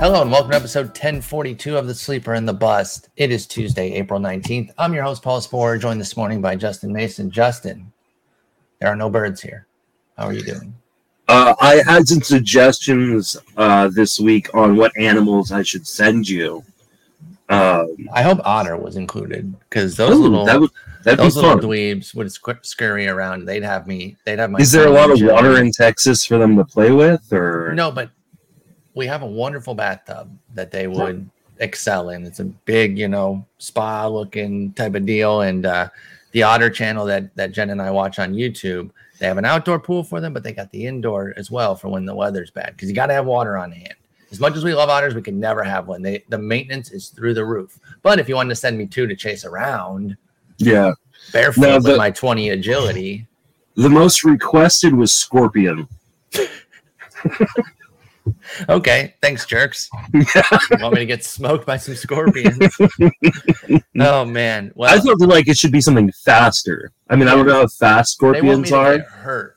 Hello and welcome to episode 1042 of The Sleeper and the Bust. It is Tuesday, April 19th. I'm your host, Paul Sporer, joined this morning by Justin Mason. Justin, there are no birds here. How are you doing? Uh, I had some suggestions uh, this week on what animals I should send you. Um, I hope otter was included because those ooh, little that would those little fun. dweebs would scurry around. They'd have me. They'd have my. Is there a lot of water in Texas for them to play with, or No, but we have a wonderful bathtub that they would excel in. It's a big, you know, spa looking type of deal. And uh, the Otter channel that that Jen and I watch on YouTube, they have an outdoor pool for them, but they got the indoor as well for when the weather's bad because you got to have water on hand. As much as we love otters, we can never have one. They the maintenance is through the roof. But if you wanted to send me two to chase around yeah? barefoot No, with my 20 agility, The most requested was scorpion. Okay, thanks, jerks. you want me to get smoked by some scorpions? oh man, well, I thought that like it should be something faster. I mean, I don't know how fast they want me scorpions are. hurt.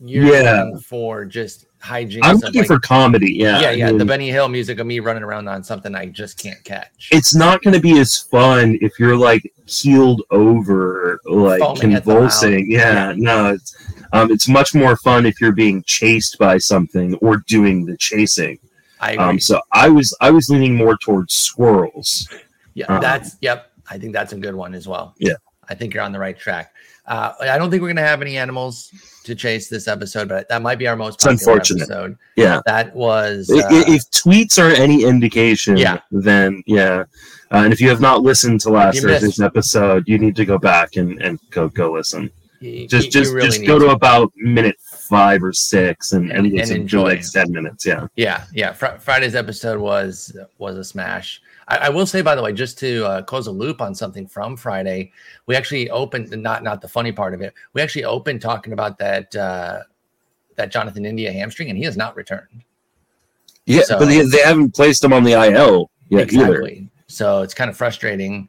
You're Yeah. looking for just hygiene. I'm looking like- for comedy. Yeah, yeah, I yeah, the Benny Hill music of me running around on something I just can't catch. it's not going to be as fun if you're like keeled over, like Foaming convulsing. mouth. Yeah, no, it's um, it's much more fun if you're being chased by something or doing the chasing. I agree. Um, so I was I was leaning more towards squirrels. yeah, um, that's yep. I think that's a good one as well. Yeah. I think you're on the right track. Uh, I don't think we're gonna have any animals to chase this episode, but that might be our most unfortunate. episode. Yeah. That was uh, i- if tweets are any indication, Yeah. then yeah. Uh, and if you have not listened to last. Thursday's episode, you need to go back and, and go go listen. you- Just you just really just go to about minute five or six and, and, And- to enjoy. like ten minutes. Yeah. Yeah, yeah. Fr- Friday's episode was was a smash. I, I will say, by the way, just to uh, close a loop on something from Friday, we actually opened not not the funny part of it. We actually opened talking about that uh, that Jonathan India hamstring, and he has not returned. Yeah, So- but they, they haven't placed him on the IL yet either. exactly. So it's kind of frustrating.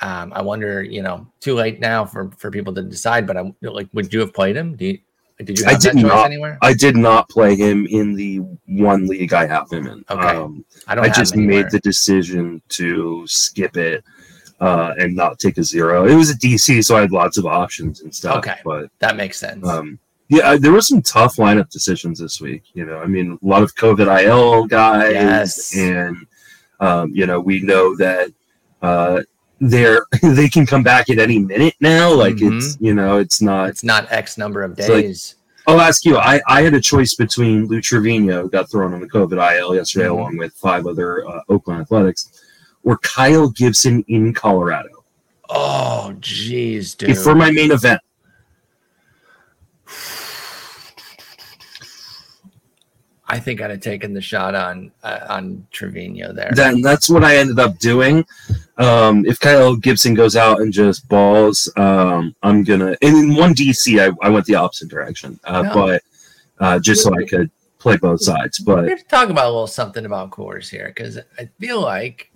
Um, I wonder, you know, too late now for for people to decide. But I'm like, would you have played him? Do you, did you I did not. anywhere? I did not play him in the one league I have him in. Okay. Um, I don't. I just made the decision to skip it uh, and not take a zero. It was a DC, so I had lots of options and stuff. Okay. But That makes sense. um, yeah, I- there were some tough lineup decisions this week. You know, I mean, a lot of COVID IL guys, Yes. and um, you know, we know that uh, they're they can come back at any minute now. Like it's you know, it's not. it's not X number of It's like- days. I'll ask you. I, I had a choice between Lou Trivino, got thrown on the COVID IL yesterday, Mhm. along with five other uh, Oakland Athletics, or Kyle Gibson in Colorado Oh, jeez, dude. for my main event. I think I'd have taken the shot on uh, on Trivino there. Then that's what I ended up doing. Um, if Kyle Gibson goes out and just balls, um, I'm gonna. And in one DC, I, I went the opposite direction, uh, No. but uh, just so I could play both sides. But going to talk about a little something about Coors here because I feel like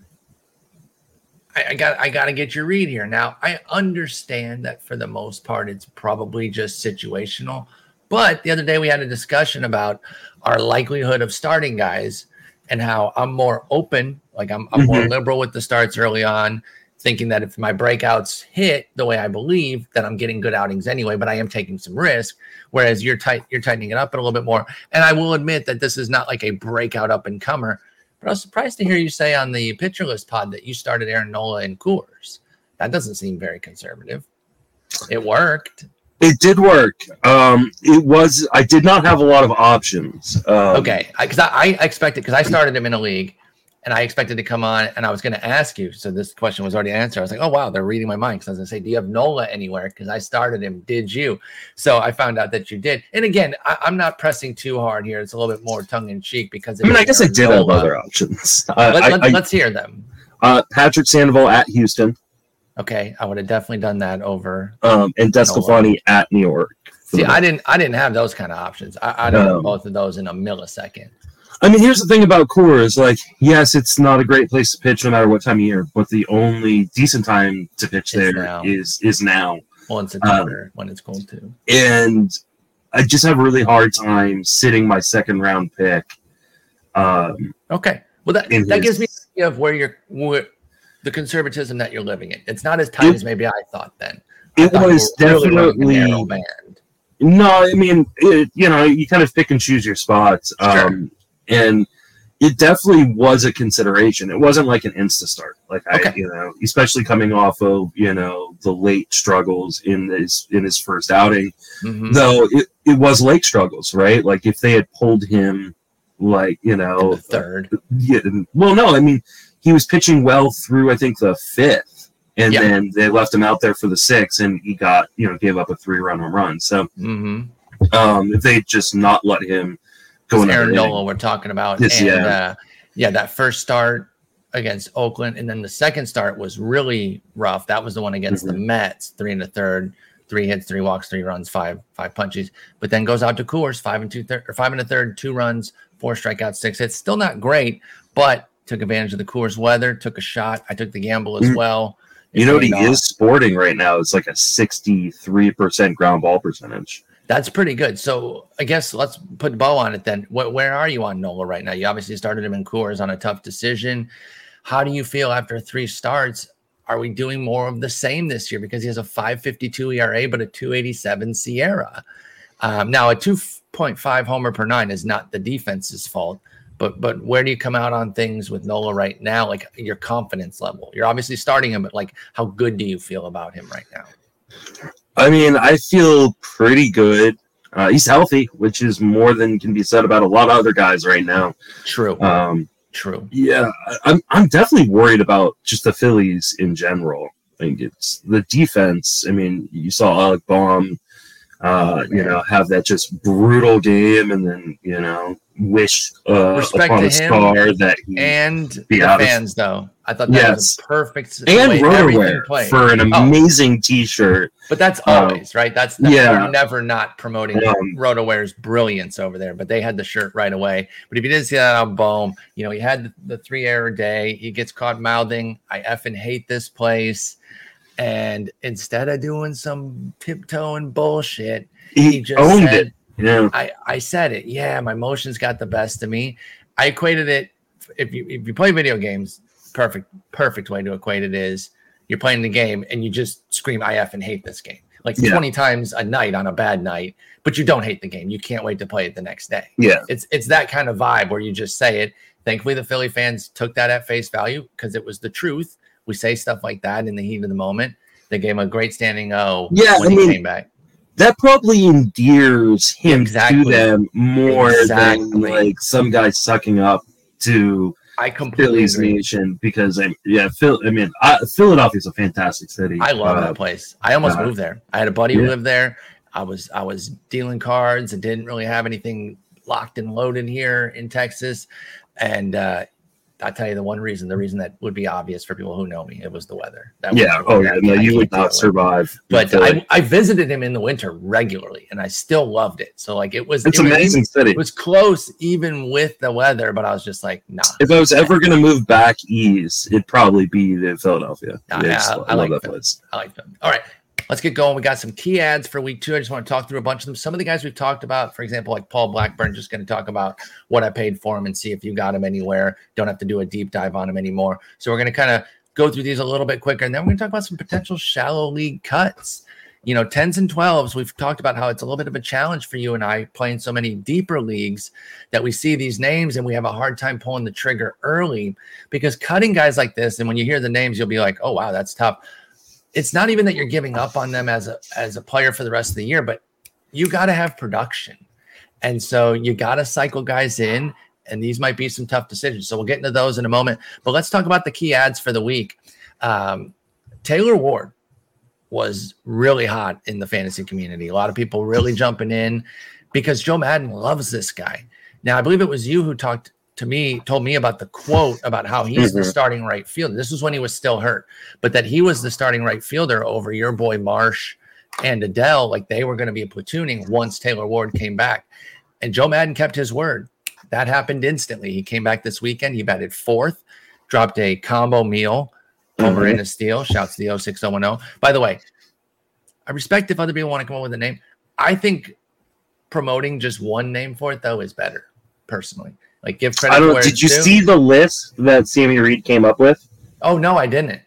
I, I got I got to get your read here. Now I understand that for the most part it's probably just situational, but the other day we had a discussion about our likelihood of starting guys and how I'm more open, like I'm, I'm more mm-hmm. liberal with the starts early on, thinking that if my breakouts hit the way I believe, that I'm getting good outings anyway. But I am taking some risk, whereas you're tight, you're tightening it up a little bit more. And I will admit that this is not like a breakout up and comer. But I was surprised to hear you say on the pitcher list pod that you started Aaron Nola and Coors. That doesn't seem very conservative. It worked. It did work. Um, it was. I did not have a lot of options. Um, Okay, because I, I, expected because I started him in a league, and I expected to come on, and I was going to ask you. So this question was already answered. I was like, oh wow, they're reading my mind because I was going to say, do you have Nola anywhere? Because I started him. Did you? So I found out that you did. And again, I, I'm not pressing too hard here. It's a little bit more tongue in cheek because I mean, I guess I did have other options. Uh, Let, I, let, hear them. uh, Patrick Sandoval at Houston, Okay, I would have definitely done that over. um, and DeSclafani at New York. See, I didn't. I didn't have those kind of options. I, I done Um, both of those in a millisecond. I mean, here's the thing about Coors. Like, yes, it's not a great place to pitch no matter what time of year, but the only decent time to pitch Is there now. is is now. Well, in September when it's cold too. And I just have a really hard time sitting my second round pick. Um, Okay. Well, that, that his- gives me an idea of where you're, where, the conservatism that you're living in. It's not as tight It- as maybe I thought then. I It thought was really definitely band. No, I mean, it, you know, you kind of pick and choose your spots. Sure. Um, and it definitely was a consideration. It wasn't like an insta start. Like I, you know, especially coming off of, you know, the late struggles in his in his first outing. Mhm. Though it, it was late struggles, right? Like if they had pulled him like, you know, the third. yeah, well, no, I mean, he was pitching well through, I think, the fifth, and Yeah. then they left him out there for the sixth, and he got, you know, gave up a three-run home run. So, Mm-hmm. um, if they just not let him go Aaron Nola we're talking about. Yes, and yeah. uh, yeah, that first start against Oakland, and then the second start was really rough. That was the one against the Mets, three and a third, three hits, three walks, three runs, five five punches. But then goes out to Coors, five and two third, or five and a third, two runs, four strikeouts, six hits. Still not great, but took advantage of the Coors weather, took a shot. I took the gamble as Mm. well. It you know what he off. is sporting right now? It's like a sixty-three percent ground ball percentage. That's pretty good. So I guess let's put bow on it then. Where, where are you on Nola right now? You obviously started him in Coors on a tough decision. How do you feel after three starts? Are we doing more of the same this year? Because he has a 552 ERA, but a 287 SIERA. Um, now, a 2.5 homer per nine is not the defense's fault. But but where do you come out on things with Nola right now? Like your confidence level. You're obviously starting him, but like how good do you feel about him right now? I mean, I feel pretty good. Uh, he's healthy, which is more than can be said about a lot of other guys right now. True. Um, True. Yeah, I'm I'm definitely worried about just the Phillies in general. I think it's the defense. I mean, you saw Alec Bohm, uh, you know, have that just brutal game, and then you know, wish uh, Respect upon to a him. star that and the out of- fans though. I thought that was a perfect and way everything RotoWear played. for an Oh. amazing T-shirt. But that's um, always right. That's, that's yeah. never not promoting Um, RotoWear's brilliance over there. But they had the shirt right away. But if you didn't see that on Bohm, you know he had the, the three error day. He gets caught mouthing, "I effing hate this place," and instead of doing some tiptoeing bullshit, He, he just owned said, it. Yeah, I, I said it. Yeah, my emotions got the best of me. I equated it. If you if you play video games, perfect perfect way to equate it is you're playing the game and you just scream "I f and hate this game" like Yeah. 20 times a night on a bad night, but you don't hate the game. You can't wait to play it the next day. yeah. It's it's that kind of vibe where you just say it. Thankfully, the Philly fans took that at face value because it was the truth. We say stuff like that in the heat of the moment. They gave him a great standing O Yeah, when I he mean, came back. That probably endears him Exactly. to them more Exactly. than like some guy sucking up to I completely Phillies agree. Nation because I yeah, Phil. I mean, I, Philadelphia's a fantastic city. I love Uh, that place. I almost uh, moved there. I had a buddy who lived there. I was I was dealing cards and didn't really have anything locked and loaded here in Texas. And uh I tell you the one reason, the reason that would be obvious for people who know me, it was the weather. That was Yeah. the Oh yeah. No, you would not survive. But I, I visited him in the winter regularly, and I still loved it. So like it was it's it was- amazing city. It was close even with the weather, but I was just like, nah. if I was ever gonna move back east, it'd probably be to Philadelphia. Ah, It's- yeah, I- I love like that place. I like them. All right, let's get going. We got some key ads for week two. I just want to talk through a bunch of them. Some of the guys we've talked about, for example, like Paul Blackburn, just going to talk about what I paid for him and see if you got him anywhere. Don't have to do a deep dive on him anymore. So we're going to kind of go through these a little bit quicker, and then we're going to talk about some potential shallow league cuts. You know, 10s and 12s, we've talked about how it's a little bit of a challenge for you and I playing so many deeper leagues that we see these names and we have a hard time pulling the trigger early because cutting guys like this, and when you hear the names, you'll be like, oh, wow, that's tough it's not even that you're giving up on them as a as a player for the rest of the year, but you got to have production, and so you got to cycle guys in, and these might be some tough decisions. So we'll get into those in a moment. But let's talk about the key ads for the week. Um, Taylor Ward was really hot in the fantasy community. A lot of people really jumping in because Joe Maddon loves this guy. Now, I believe it was you who talked to me, told me about the quote about how he's the Mhm. starting right fielder. This was when he was still hurt, but that he was the starting right fielder over your boy Marsh and Adell. Like they were going to be platooning once Taylor Ward came back. And Joe Maddon kept his word. That happened instantly. He came back this weekend. He batted fourth, dropped a combo meal over Mhm. in a steal. Shouts to the 06010. By the way, I respect if other people want to come up with a name. I think promoting just one name for it though is better, personally. Like give credit. I don't. where Did you due. see the list that Sammy Reed came up with? Oh no, I didn't.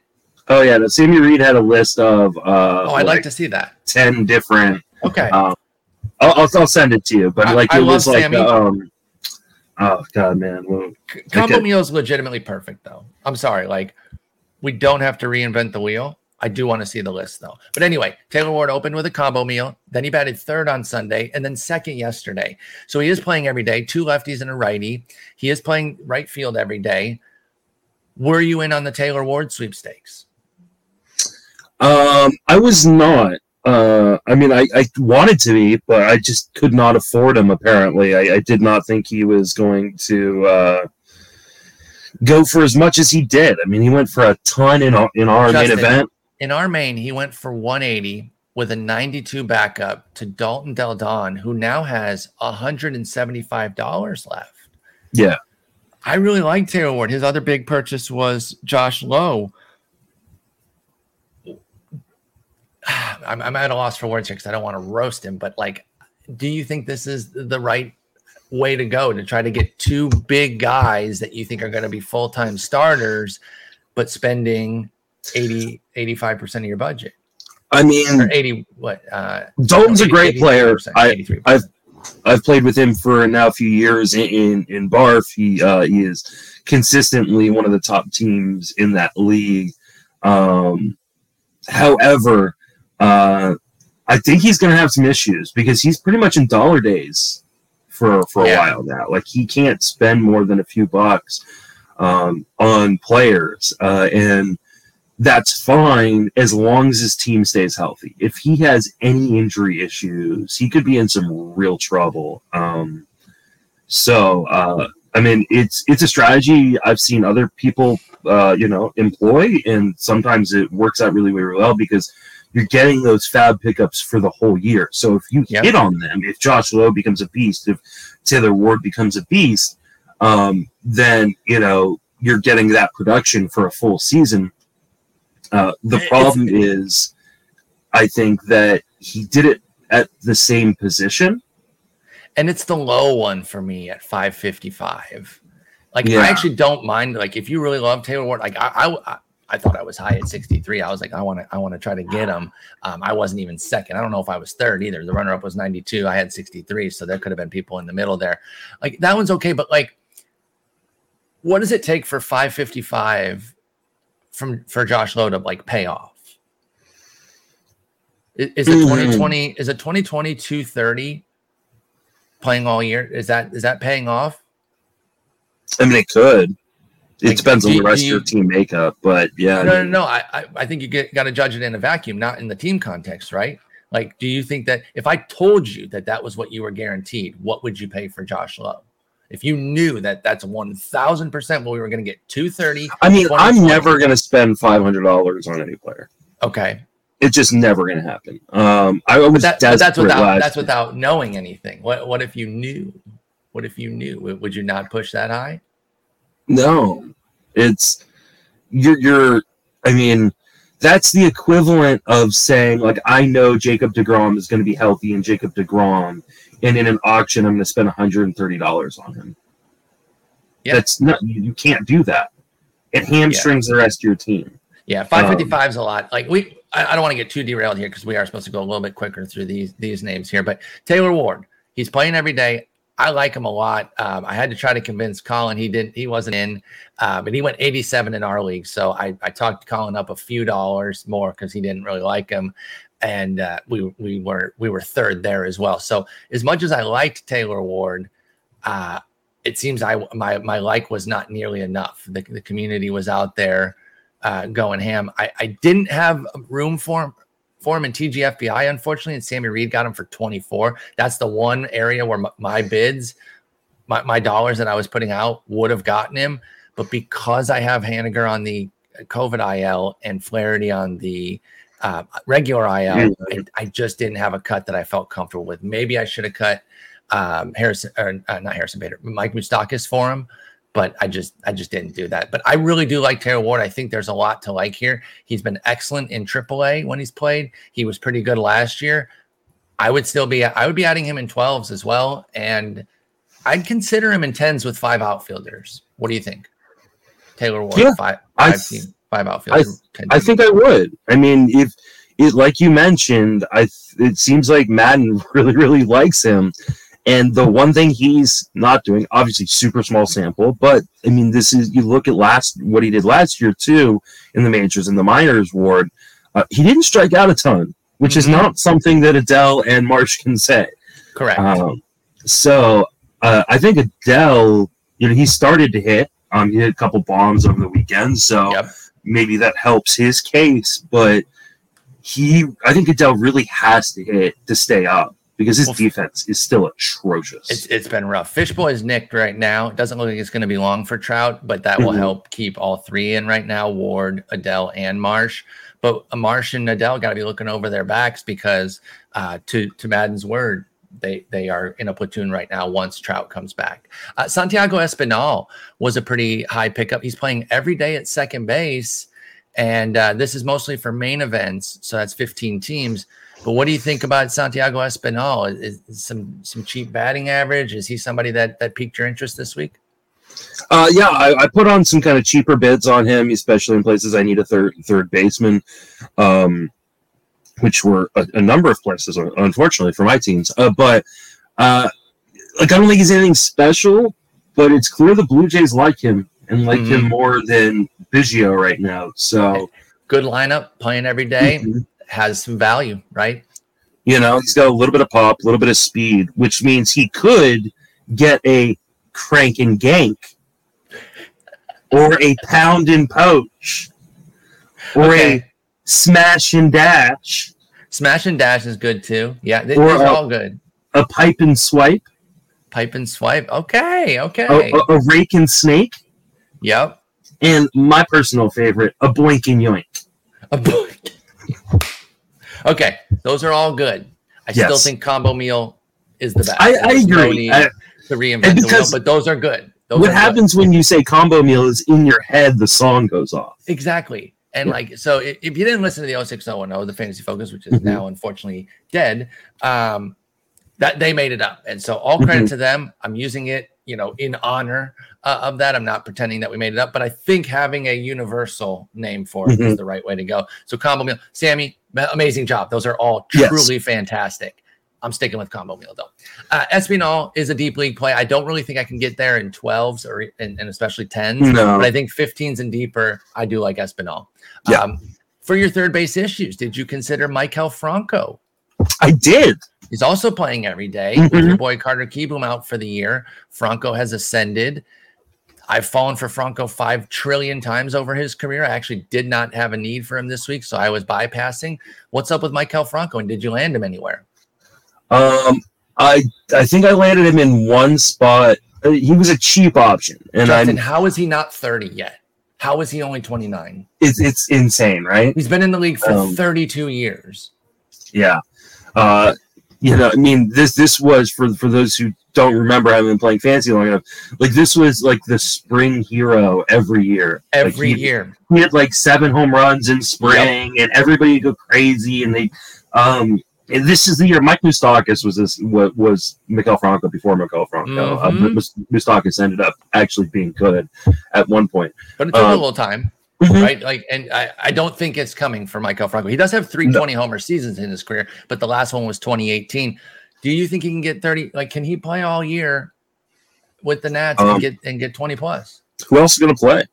Oh yeah, the Sammy Reed had a list of. Uh, Oh, I'd like to see that. ten different. Okay. Uh, I'll, I'll I'll send it to you, but I- like I it was like Sammy. um. Oh god, man. Well, Combo okay. meal is legitimately perfect, though. I'm sorry, like we don't have to reinvent the wheel. I do want to see the list, though. But anyway, Taylor Ward opened with a combo meal. Then he batted third on Sunday, and then second yesterday. So he is playing every day. Two lefties and a righty. He is playing right field every day. Were you in on the Taylor Ward sweepstakes? Um, I was not. Uh, I mean, I, I wanted to be, but I just could not afford him. Apparently, I, I did not think he was going to uh, go for as much as he did. I mean, he went for a ton in our, in our main event. In our main, he went for 180 with a 92 backup to Dalton Del Don, who now has $175 left. Yeah, I really like Taylor Ward. His other big purchase was Josh Lowe. I'm, I'm at a loss for words here because I don't want to roast him, but like, do you think this is the right way to go to try to get two big guys that you think are going to be full time starters, but spending 80, 85% of your budget? I mean, Or 80, what? Uh, Dalton's a great 83%, player. I, I've I've played with him for now a few years in in, in Barf. He uh, he is consistently one of the top teams in that league. Um, however, uh, I think he's going to have some issues because he's pretty much in dollar days for for a Yeah. while now. Like he can't spend more than a few bucks um, on players, uh, and that's fine as long as his team stays healthy. If he has any injury issues, he could be in some real trouble. Um, so, uh, I mean, it's it's a strategy I've seen other people, uh, you know, employ, and sometimes it works out really, really well because you're getting those fab pickups for the whole year. So if you Yep. hit on them, if Josh Lowe becomes a beast, if Taylor Ward becomes a beast, um, then you know you're getting that production for a full season. Uh, the It's- problem is, I think that he did it at the same position. and it's the low one for me at 555 like Yeah. i actually don't mind like if you really love taylor ward like i i, I thought i was high at 63 i was like i want to i want to try to get him. Um, i wasn't even second. I don't know if i was third either. The runner-up was 92 i had 63 so there could have been people in the middle there. Like that one's okay but like what does it take for 555 from for josh lowe to like pay off I- is it Mhm. 2020 is it 2020 230 playing all year is that is that paying off I mean, it could. It Like, depends on the rest do of your team makeup, but yeah. I no no mean, no I, I i think you get got to judge it in a vacuum not in the team context right like do you think that if i told you that that was what you were guaranteed what would you pay for josh lowe if you knew that that's 1000% what we were going to get 230 I mean, I'm never going to spend five hundred dollars on any player. okay It's just never going to happen. Um, I was that, that's without that's year. without knowing anything what what if you knew what if you knew would would you not push that high No, it's you're you're. I mean, that's the equivalent of saying like I know Jacob Degrom is going to be healthy and Jacob Degrom, and in an auction I'm going to spend 130 dollars on him. Yeah. That's not you, you can't do that. It hamstrings the rest of your team. Yeah, 555 is a lot. Like we, I, I don't want to get too derailed here because we are supposed to go a little bit quicker through these these names here. But Taylor Ward, he's playing every day. I like him a lot. Um, I had to try to convince Colin. He didn't. He wasn't in, uh, but he went 87 in our league. So I, I talked Colin up a few dollars more because he didn't really like him, and uh, we we were we were third there as well. So as much as I liked Taylor Ward, uh, it seems I my my like was not nearly enough. The the community was out there uh, going ham. I, I didn't have room for him for him in TGFBI, unfortunately, and Sammy Reed got him for 24. That's the one area where my, my bids, my, my dollars that I was putting out would have gotten him. But because I have Haniger on the COVID IL and Flaherty on the uh, regular IL, I, I just didn't have a cut that I felt comfortable with. Maybe I should have cut um, Harrison or uh, not Harrison Bader, Mike Moustakas for him but I just I just didn't do that. But I really do like Taylor Ward. I think there's a lot to like here. He's been excellent in AAA when he's played. He was pretty good last year. I would still be I would be adding him in 12s as well. And I'd consider him in tens with five outfielders. What do you think? Taylor Ward, Yeah, five, I five, team, five outfielders. 10 I think I would. I mean, if it like you mentioned, I it seems like Maddon really really likes him. And the one thing he's not doing, obviously super small sample, but I mean, this is you look at last what he did last year too in the majors and the minors ward. Uh, he didn't strike out a ton, which is Mhm. not something that Adell and Marsh can say. correct. Um, so uh, I think Adell, you know, he started to hit. Um, he hit a couple bombs over the weekend, so Yep. Maybe that helps his case. But he, I think Adell really has to hit to stay up because his Well, defense is still atrocious. It's it's been rough. Fishboy is nicked right now. It doesn't look like it's going to be long for Trout, but that will Mhm. help keep all three in right now: Ward, Adell, and Marsh. But Marsh and Adell got to be looking over their backs because, uh, to to Maddon's word, they they are in a platoon right now. Once Trout comes back, uh, Santiago Espinal was a pretty high pickup. He's playing every day at second base, and uh, this is mostly for main events. So that's 15 teams. But what do you think about Santiago Espinal? Is, is some some cheap batting average? Is he somebody that that piqued your interest this week? Uh, yeah, I, I put on some kind of cheaper bids on him, especially in places I need a third third baseman, um, which were a, a number of places, unfortunately, for my teams. Uh, but uh, like, I don't think he's anything special, but it's clear the Blue Jays like him and like him more than Biggio right now. So Good lineup, playing every day, has some value, right? you know, he's got a little bit of pop, a little bit of speed, which means he could get a crank and gank or a pound and poach or a Okay. Smash and dash, Smash and dash is good too. Yeah, th- Or, are uh, all good. a pipe and swipe, Pipe and swipe. Okay, okay. a, a, a rake and snake, Yep. and my personal favorite, a boink and yoink. A book. okay, those are all good. I still think combo meal is the best. I, I no agree. need I- to reinvent the wheel, but those are good. Those what are good. happens when you say combo meal is in your head, the song goes off. Exactly. And Yeah. like, so i- if you didn't listen to the 06010, the Fantasy Focus, which is Mhm. now unfortunately dead, um, that they made it up. And so all credit Mhm. to them. I'm using it, you know, in honor uh, of that. I'm not pretending that we made it up, but I think having a universal name for it is Mhm. the right way to go. So combo meal, Sammy, amazing job. Those are all Yes. truly fantastic. I'm sticking with combo meal though. Uh, Espinal is a deep league play. I don't really think I can get there in 12s or and, and especially 10s. No. But I think 15s and deeper, I do like Espinal. Yeah. Um, for your third base issues, did you consider Maikel Franco? I did. He's also playing every day with Mhm. your boy Carter Kieboom out for the year. Franco has ascended. I've fallen for Franco five trillion times over his career. I actually did not have a need for him this week, so I was bypassing. What's up with Maikel Franco, and did you land him anywhere? Um, I I think I landed him in one spot. Uh, He was a cheap option, and I'm how is he not 30 yet? How is he only 29? it's it's insane, right? He's been in the league for Um, 32 years. Yeah. Uh, you know, I mean, this this was for for those who don't remember having been playing fantasy long enough. Like this was like the spring hero every year. Like, Every he- year. he had like seven home runs in spring, and everybody would go crazy. And they, um, and this is the year Mike Moustakas was this what was Miguel Franco before Miguel Franco. Uh, Mhm. Mus- Moustakis ended up actually being good at one point. But it took a Um, little time. Mhm. right? Like, and I, I don't think it's coming for Maikel Franco. He does have three 20 homer seasons in his career, but the last one was 2018. Do you think he can get 30? Like, can he play all year with the Nats Um, and get and get 20 plus? Who else is going to play?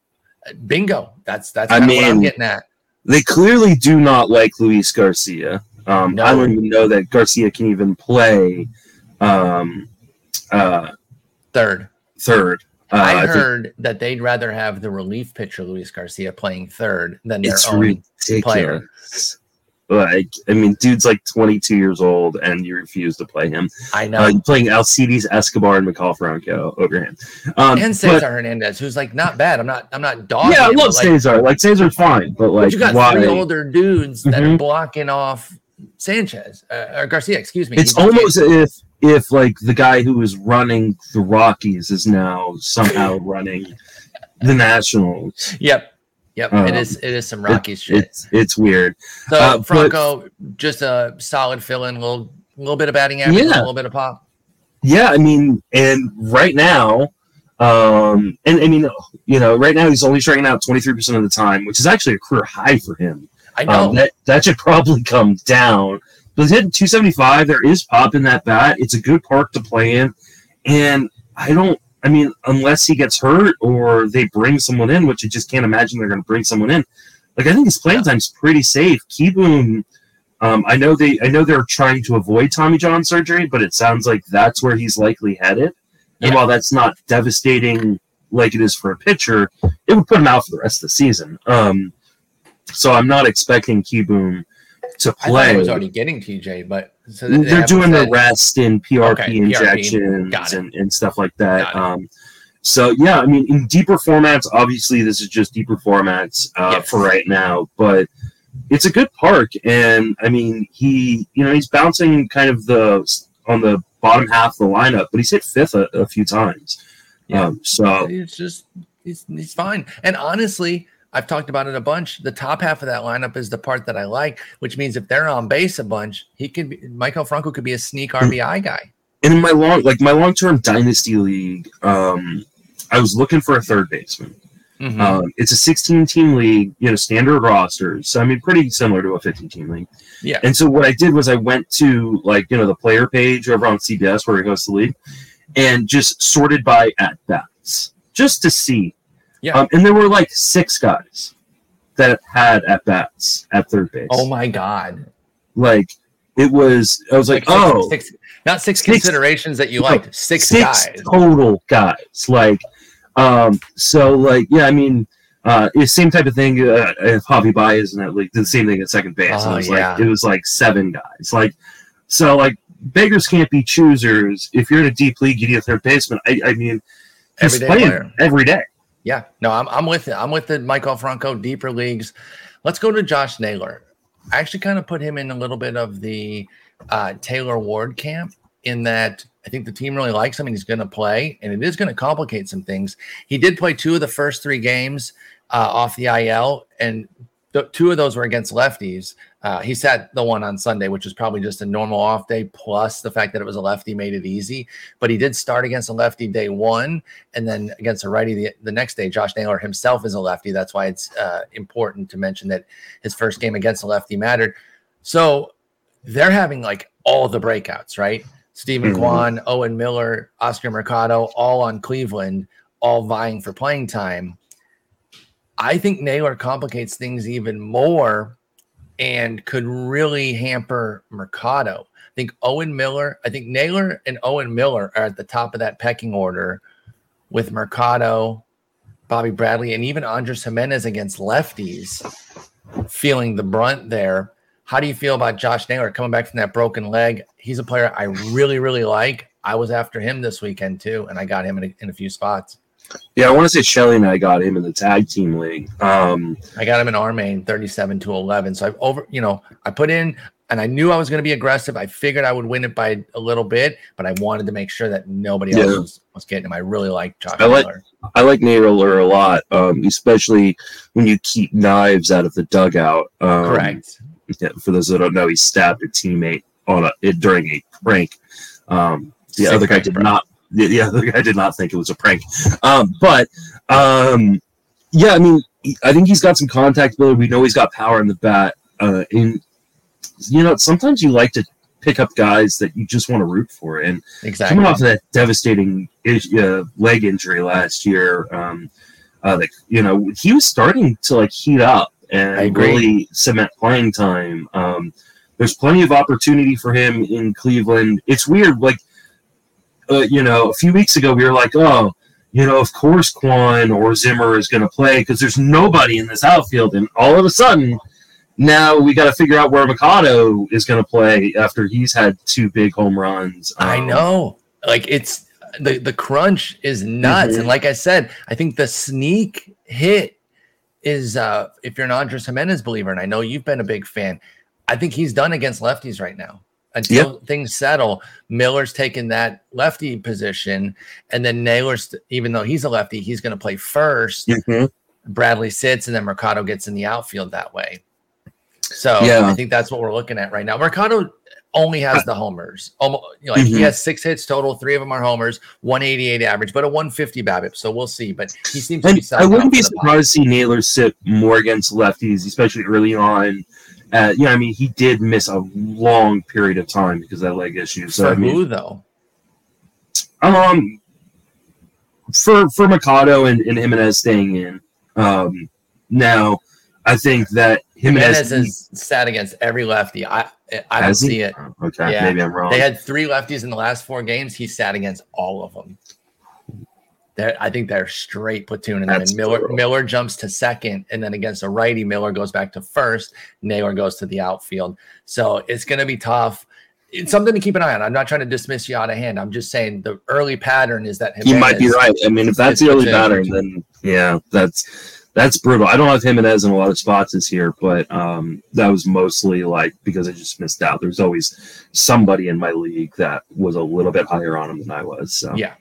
Bingo. That's that's I of what I'm mean, getting at. They clearly do not like Luis Garcia. Um, No. I don't even know that Garcia can even play um, uh, Third. third. Uh, I think heard that they'd rather have the relief pitcher Luis Garcia playing third than their it's own ridiculous. player. Like, I mean, dude's like 22 years old, and you refuse to play him. I know. Uh, playing Alcides Escobar and Maikel Franco over him. Um, and but- Cesar Hernandez, who's like not bad. I'm not. I'm not dogging. yeah, I love but, like, Cesar. Like Cesar's fine, but But like you got why? three older dudes that are Mhm. blocking off Sanchez uh, or Garcia. Excuse me. It's almost as if if like the guy who was running the Rockies is now somehow running the Nationals. Yep. Yep. Uh, it is. It is some Rockies shit. It's it's weird. So uh, but- Franco, just a solid fill in, little little bit of batting average, Yeah. a little bit of pop. Yeah, I mean, and right now, um, and I mean, you know, right now he's only striking out 23% of the time, which is actually a career high for him. I know. Um, that, that should probably come down. But he's hitting 275. There is pop in that bat. It's a good park to play in. And I don't, I mean, unless he gets hurt or they bring someone in, which I just can't imagine they're going to bring someone in. Like, I think his playing time's pretty safe. Kieboom, um, I know they, I know they're trying to avoid Tommy John surgery, but it sounds like that's where he's likely headed. And Yeah. while that's not devastating like it is for a pitcher, it would put him out for the rest of the season. Um, so I'm not expecting Kieboom to play. I was already getting TJ, but so they They're doing the rest in PRP Okay, injections and, and stuff like that. Um, so yeah, I mean, in deeper formats, obviously this is just deeper formats uh, Yes. for right now, but it's a good park, and I mean, he, you know, he's bouncing kind of the on the bottom half of the lineup, but he's hit fifth a, a few times. Yeah. Um, so It's just he's he's fine. And honestly, I've talked about it a bunch. The top half of that lineup is the part that I like, which means if they're on base a bunch, he could be Maikel Franco could be a sneak Hmm. RBI guy. and in my long, like my long term dynasty league, um, I was looking for a third baseman. Mhm. Um, it's a 16 team league, you know, standard rosters. So I mean, pretty similar to a 15 team league. yeah. And so what I did was I went to like you know the player page over on CBS where we host the league, and just sorted by at bats just to see. Yeah. Um, and there were like six guys that had at bats at third base. Oh my god. Like it was. I was like, six- oh, six- not six, Six- considerations that you no, liked. Six, six guys. total guys. Like, um, so like, yeah, I mean, uh, same type of thing. Uh, if Javi Baez and did the same thing at second base. Oh, it was yeah. like it was like seven guys. Like, so like beggars can't be choosers. If you're in a deep league, you need a third baseman. I, I mean, he's Everyday playing player. every day. Yeah, no, I'm, I'm with it. I'm with the Maikel Franco deeper leagues. Let's go to Josh Naylor. I actually kind of put him in a little bit of the uh, Taylor Ward camp in that I think the team really likes him and he's going to play, and it is going to complicate some things. He did play two of the first three games uh, off the IL, and the, two of those were against lefties. Uh, he sat the one on Sunday, which was probably just a normal off day, plus the fact that it was a lefty made it easy. But he did start against a lefty day one, and then against a righty the, the next day. Josh Naylor himself is a lefty. That's why it's uh, important to mention that his first game against a lefty mattered. So they're having like all the breakouts, right? Steven. Kwan, Owen Miller, Oscar Mercado, all on Cleveland, all vying for playing time. I think Naylor complicates things even more and could really hamper Mercado. I think Owen Miller, I think Naylor and Owen Miller are at the top of that pecking order with Mercado, Bobby Bradley, and even Andres Gimenez against lefties feeling the brunt there. How do you feel about Josh Naylor coming back from that broken leg? He's a player I really, really like. I was after him this weekend too, and I got him in a, in a few spots. Yeah, I want to say Shelly and I got him in the tag team league. Um, I got him in our main 37 to 11. So I've over, you know, I put in and I knew I was going to be aggressive. I figured I would win it by a little bit, but I wanted to make sure that nobody else was, was getting him. I really like Josh I like-. I like Naylor a lot, um, especially when you keep knives out of the dugout. Um, Correct. yeah, for those that don't know, he stabbed a teammate on a it, during a prank. Um, the Sick other guy did bro. not. Other guy did not think it was a prank. Um, but um, yeah, I mean, I think he's got some contact ability. We know he's got power in the bat. Uh, and you know, sometimes you like to pick up guys that you just want to root for, and Exactly. coming off of that devastating uh, leg injury last year, um, uh, like you know, he was starting to like heat up I and really cement playing time. Um, there's plenty of opportunity for him in Cleveland. It's weird, like you know, a few weeks ago we were like, oh. You know, of course, Kwan or Zimmer is going to play because there's nobody in this outfield, and all of a sudden, now we got to figure out where Mercado is going to play after he's had two big home runs. I Um, know. Like it's the the crunch is nuts, Mhm. and like I said, I think the sneak hit is uh if you're an Andres Gimenez believer, and I know you've been a big fan, I think he's done against lefties right now. Until things settle, Miller's taking that lefty position, and then Naylor's, even though he's a lefty, he's going to play first. Mhm. Bradley sits, and then Mercado gets in the outfield that way. So Yeah. I think that's what we're looking at right now. Mercado, only has the homers. Almost, you know, like Mhm. he has six hits total. Three of them are homers. 188 average, but a 150 BABIP. So we'll see. But he seems to be. I wouldn't be for the buy. surprised to see Naylor sit more against lefties, especially early on. Uh, you know, I mean, he did miss a long period of time because of that leg issue. So For I mean, who though? um, for for Mercado and, and Gimenez staying in. Um, now, I think that Gimenez. Gimenez is sat against every lefty. I I don't Has he? see it. okay, Yeah. maybe I'm wrong. They had three lefties in the last four games. He sat against all of them. They're, I think they're straight. That's And Miller brutal. Miller jumps to second, and then against a righty, Miller goes back to first. Naylor goes to the outfield. So it's going to be tough. It's something to keep an eye on. I'm not trying to dismiss you out of hand. I'm just saying the early pattern is that he might be right. I mean, if that's the early pattern, then yeah, that's that's brutal. I don't have Gimenez in a lot of spots this year, but um, that was mostly like because I just missed out. There's always somebody in my league that was a little bit higher on him than I was. So Yeah.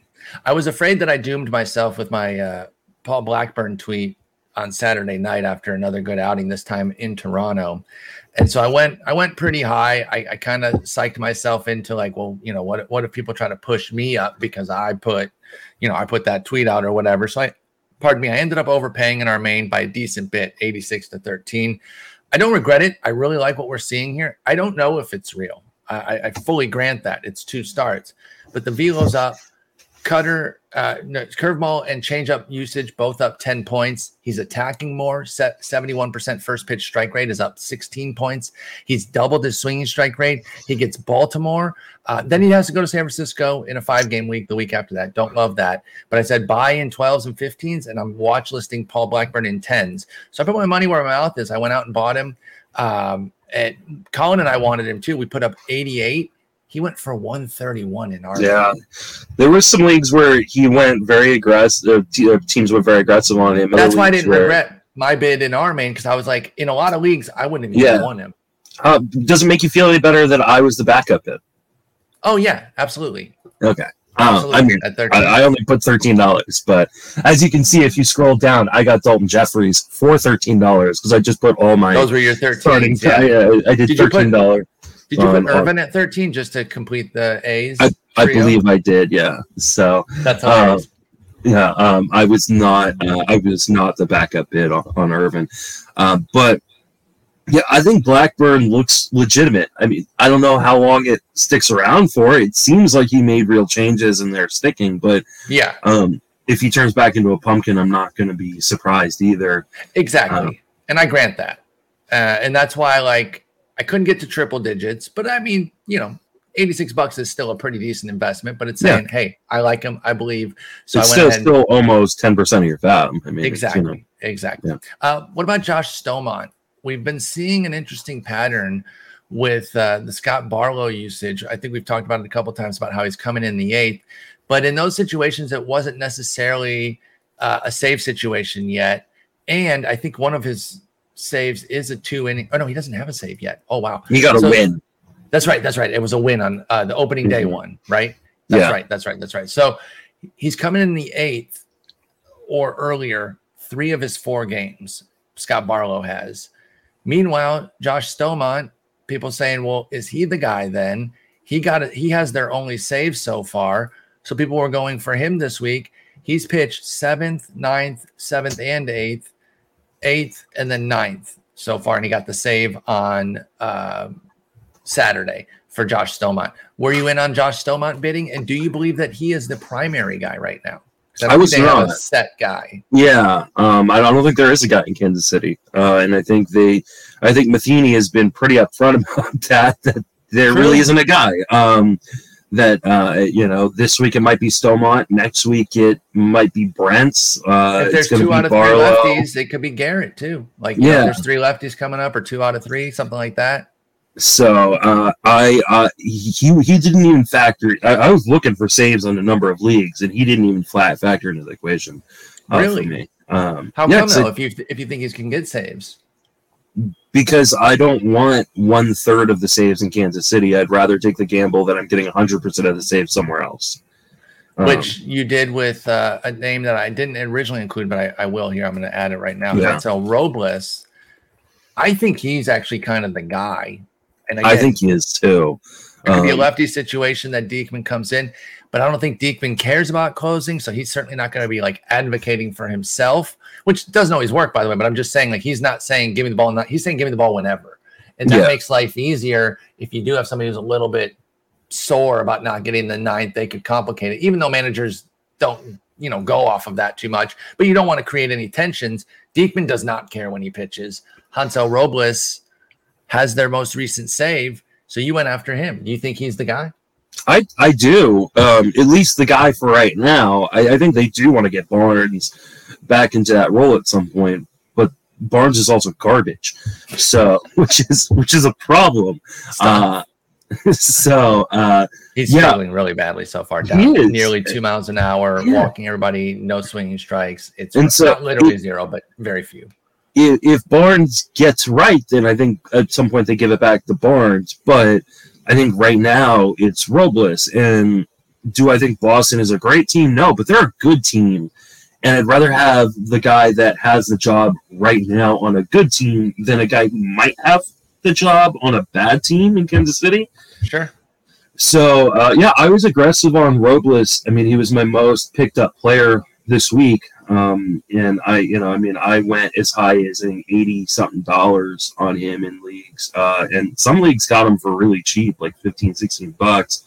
I was afraid that I doomed myself with my uh, Paul Blackburn tweet on Saturday night after another good outing, this time in Toronto. And so I went, I went pretty high. I, I kind of psyched myself into like, well, you know, what, what if people try to push me up because I put, you know, I put that tweet out or whatever. So I, pardon me, I ended up overpaying in our main by a decent bit, 86 to 13. I don't regret it. I really like what we're seeing here. I don't know if it's real. I, I- fully grant that it's two starts, but the velo's up. Cutter, uh, no, curveball and changeup usage both up 10 points. He's attacking more. Set 71% first pitch strike rate is up 16 points. He's doubled his swinging strike rate. He gets Baltimore. Uh, then he has to go to San Francisco in a five game week the week after that. Don't love that. But I said buy in 12s and 15s, and I'm watch listing Paul Blackburn in 10s. So I put my money where my mouth is. I went out and bought him. Um, and Colin and I wanted him too. We put up 88. He went for 131 in our Yeah. league. there was some leagues where he went very aggressive. Te- uh, teams were very aggressive on him. That's why I didn't where- regret my bid in our main because I was like, in a lot of leagues, I wouldn't have Yeah. even won him. Uh, doesn't make you feel any better that I was the backup bid. Oh yeah, absolutely. Okay. Uh. I mean, I, I only put thirteen dollars, but as you can see, if you scroll down, I got Daulton Jefferies for thirteen dollars because I just put all my Those were your 13. Yeah. I, uh, I did, Did thirteen dollars. Did you um, put Irvin at 13 just to complete the A's? I trio? believe I did. Yeah. So That's uh, yeah, um, I was not. Uh, I was not the backup bid on, on Irvin, uh, but yeah, I think Blackburn looks legitimate. I mean, I don't know how long it sticks around for. It seems like he made real changes and they're sticking, but yeah, um, if he turns back into a pumpkin, I'm not going to be surprised either. exactly. uh, and I grant that. Uh, and that's why, like, I couldn't get to triple digits, but I mean, you know, 86 bucks is still a pretty decent investment, but it's Yeah. saying, hey, I like him. I believe. So it's I still went ahead. still almost ten percent of your FAB. I mean, it's, you exactly know, exactly Yeah. uh, what about josh Staumont we've been seeing an interesting pattern with uh, the scott barlow usage i think we've talked about it a couple times about how he's coming in the eighth but in those situations it wasn't necessarily uh, a save situation yet and i think one of his saves is a two inning oh no he doesn't have a save yet oh wow he got So- win. that's right. That's right. It was a win on uh, the opening day Mhm. one, right? That's Yeah. right. That's right. That's right. So he's coming in the eighth or earlier, three of his four games. Scott Barlow has. Meanwhile, Josh Staumont, people saying, "Well, is he the guy?" Then he got it. He has their only save so far. So people were going for him this week. He's pitched seventh, ninth, seventh, and eighth, eighth, and then ninth so far, and he got the save on. um Saturday for Josh Staumont. Were you in on Josh Staumont bidding? And do you believe that he is the primary guy right now? I don't was have a set guy. Yeah, um, I don't think there is a guy in Kansas City, uh, and I think they, I think Matheny has been pretty upfront about that. That there True. really isn't a guy. Um, that uh, you know, this week it might be Staumont, next week it might be Brentz. Uh, if there's it's going to two be out of three Barlow. lefties, it could be Garrett too. Like, you know, Yeah. there's three lefties coming up, or two out of three, something like that. So uh, I uh, he he didn't even factor. I, I was looking for saves on a number of leagues, and he didn't even flat factor into the equation. uh, Really? For me. Um, How yeah, come though? If you if you think he can get saves, because I don't want one third of the saves in Kansas City. I'd rather take the gamble that I'm getting 100% of the saves somewhere else. Um, which you did with uh, a name that I didn't originally include, but I, I will here. I'm going to add it right now. Yeah. That's El Robles. I think he's actually kind of the guy. again, I think he is too. It could be a um, lefty situation that Diekman comes in, but I don't think Diekman cares about closing, so he's certainly not going to be like advocating for himself, which doesn't always work, by the way. But I'm just saying, like, he's not saying give me the ball, not he's saying give me the ball whenever, and that yeah. makes life easier if you do have somebody who's a little bit sore about not getting the ninth. They could complicate it, even though managers don't, you know, go off of that too much. But you don't want to create any tensions. Diekman does not care when he pitches. Hansel Robles has their most recent save so you went after him. Do you think he's the guy? I I do. Um, at least the guy for right now. I, I think they do want to get Barnes back into that role at some point. But Barnes is also garbage, so which is which is a problem. Uh, so uh, he's yeah. struggling really badly so far. Down nearly two miles an hour, yeah. walking everybody, no swinging strikes. It's and so not literally it, zero, but very few if, if Barnes gets right, then I think at some point they give it back to Barnes. But I think right now it's Robles. And do I think Boston is a great team? No, but they're a good team. And I'd rather have the guy that has the job right now on a good team than a guy who might have the job on a bad team in Kansas City. Sure. So, uh, yeah, I was aggressive on Robles. I mean, he was my most picked up player this week. Um, and I, you know, I mean, I went as high as an eighty something dollars on him in leagues, uh, and some leagues got him for really cheap, like 15, 16 bucks,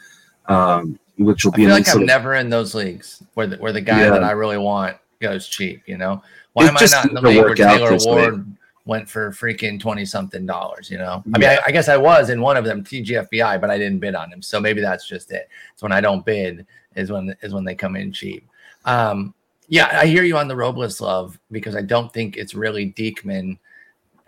um, which will be. I feel like I'm never in those leagues where the, where the guy yeah. that I really want goes cheap. You know, why it am I not in the league where Taylor Ward way. went for freaking twenty something dollars? You know, I mean, I, I, guess I was in one of them, TGFBI, but I didn't bid on him, so maybe that's just it. It's when I don't bid is when is when they come in cheap. Um, yeah, I hear you on the Robles love because I don't think it's really Diekman.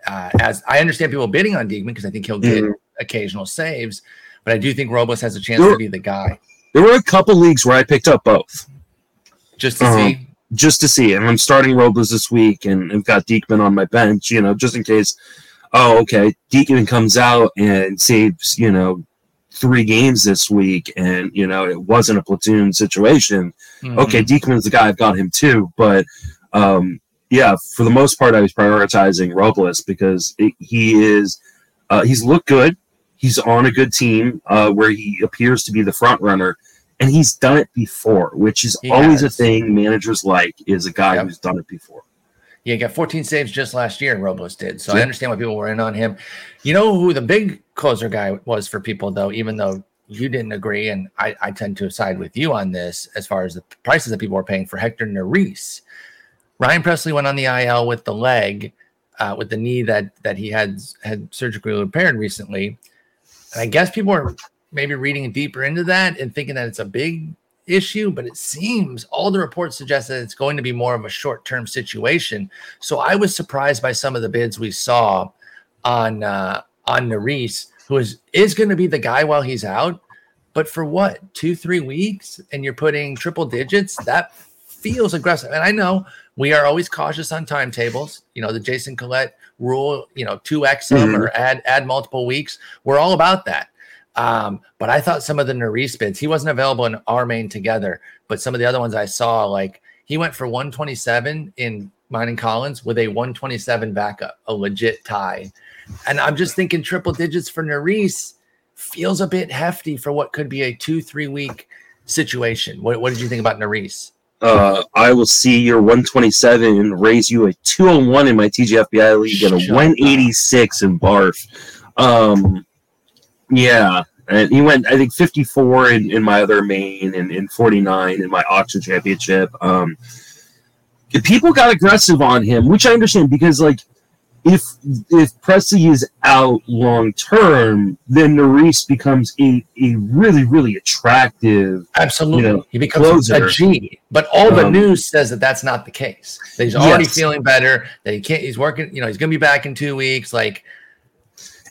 Uh, as I understand people bidding on Diekman because I think he'll get mm-hmm. occasional saves, but I do think Robles has a chance to be the guy. There were a couple leagues where I picked up both, just to um, see, just to see. And I'm starting Robles this week, and I've got Diekman on my bench, you know, just in case. Oh, okay, Diekman comes out and saves, you know, three games this week and you know it wasn't a platoon situation mm-hmm. okay Diekman's the guy i've got him too but um yeah for the most part i was prioritizing robles because it, he is uh, he's looked good he's on a good team uh, where he appears to be the front runner and he's done it before which is he always has. a thing managers like is a guy yep. who's done it before he got 14 saves just last year, and Robles did. So yeah. I understand why people were in on him. You know who the big closer guy was for people, though, even though you didn't agree, and I, I tend to side with you on this as far as the prices that people were paying for Hector Neris. Ryan Pressly went on the IL with the leg, uh, with the knee that that he had had surgically repaired recently. And I guess people are maybe reading deeper into that and thinking that it's a big issue, but it seems all the reports suggest that it's going to be more of a short term situation. So I was surprised by some of the bids we saw on uh, on Neris, who is is going to be the guy while he's out. But for what two three weeks, and you're putting triple digits, that feels aggressive. And I know we are always cautious on timetables. You know the Jason Collette rule. You know two x them mm-hmm. or add add multiple weeks. We're all about that. Um, but I thought some of the Neris bids, he wasn't available in our main together, but some of the other ones I saw, like he went for 127 in mine and Collins with a 127 backup, a legit tie. And I'm just thinking triple digits for Neris feels a bit hefty for what could be a two, three week situation. What, what did you think about Neris? Uh, I will see your 127 and raise you a 201 in my TGFBI league and a 186 up. in Barf. Um, yeah, and he went I think 54 in, in my other main and in 49 in my auction championship. Um, people got aggressive on him, which I understand because like if if Pressly is out long term, then Neris becomes a, a really really attractive. Absolutely, you know, he becomes closer. a G. But all the um, news says that that's not the case. That he's already yes. feeling better. That he can't. He's working. You know, he's going to be back in two weeks. Like,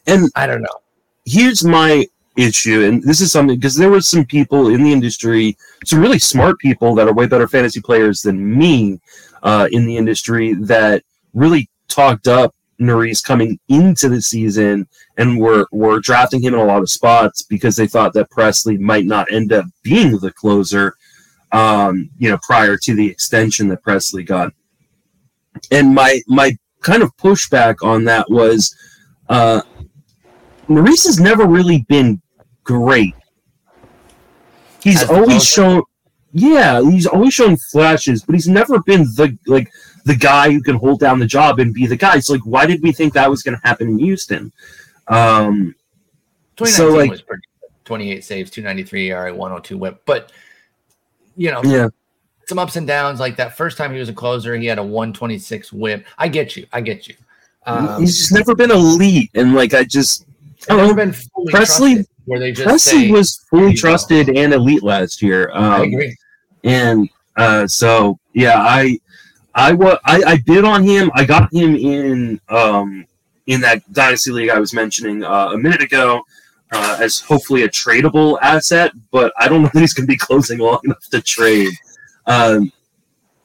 and I don't know here's my issue, and this is something because there were some people in the industry, some really smart people that are way better fantasy players than me uh, in the industry that really talked up Neris coming into the season and were were drafting him in a lot of spots because they thought that Pressly might not end up being the closer, um, you know, prior to the extension that Pressly got. And my my kind of pushback on that was uh, Maurice has never really been great. He's As always shown, yeah, he's always shown flashes, but he's never been the like the guy who can hold down the job and be the guy. It's like, why did we think that was going to happen in Houston? Um, 2019 So, like- was pretty good. 28 saves, 293 ERA, 102 whip. But, you know, yeah, some ups and downs. Like that first time he was a closer, he had a 126 whip. I get you. I get you. Um, he's just never been elite, and like I just, I I've don't never been fully Pressly- where they just Pressly say, was fully you go." trusted and elite last year. Um, I agree. and uh, so yeah, I I wa- I I bid on him. I got him in um in that dynasty league I was mentioning uh, a minute ago uh, as hopefully a tradable asset, but I don't know that he's going to be closing long enough to trade. Um,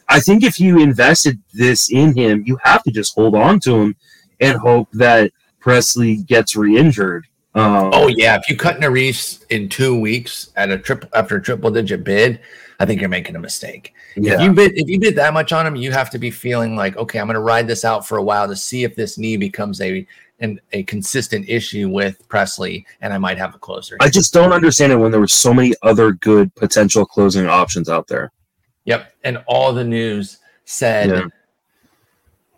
I think if you invested this in him, you have to just hold on to him and hope that Pressly gets re-injured. Um, Oh yeah, if you cut Neris in two weeks at a triple after a triple digit bid, I think you're making a mistake. yeah. If you bid if you bid that much on him, you have to be feeling like, okay, I'm going to ride this out for a while to see if this knee becomes a an, a consistent issue with Pressly, and I might have a closer. I just don't understand it when there were so many other good potential closing options out there. Yep, and all the news said Yeah.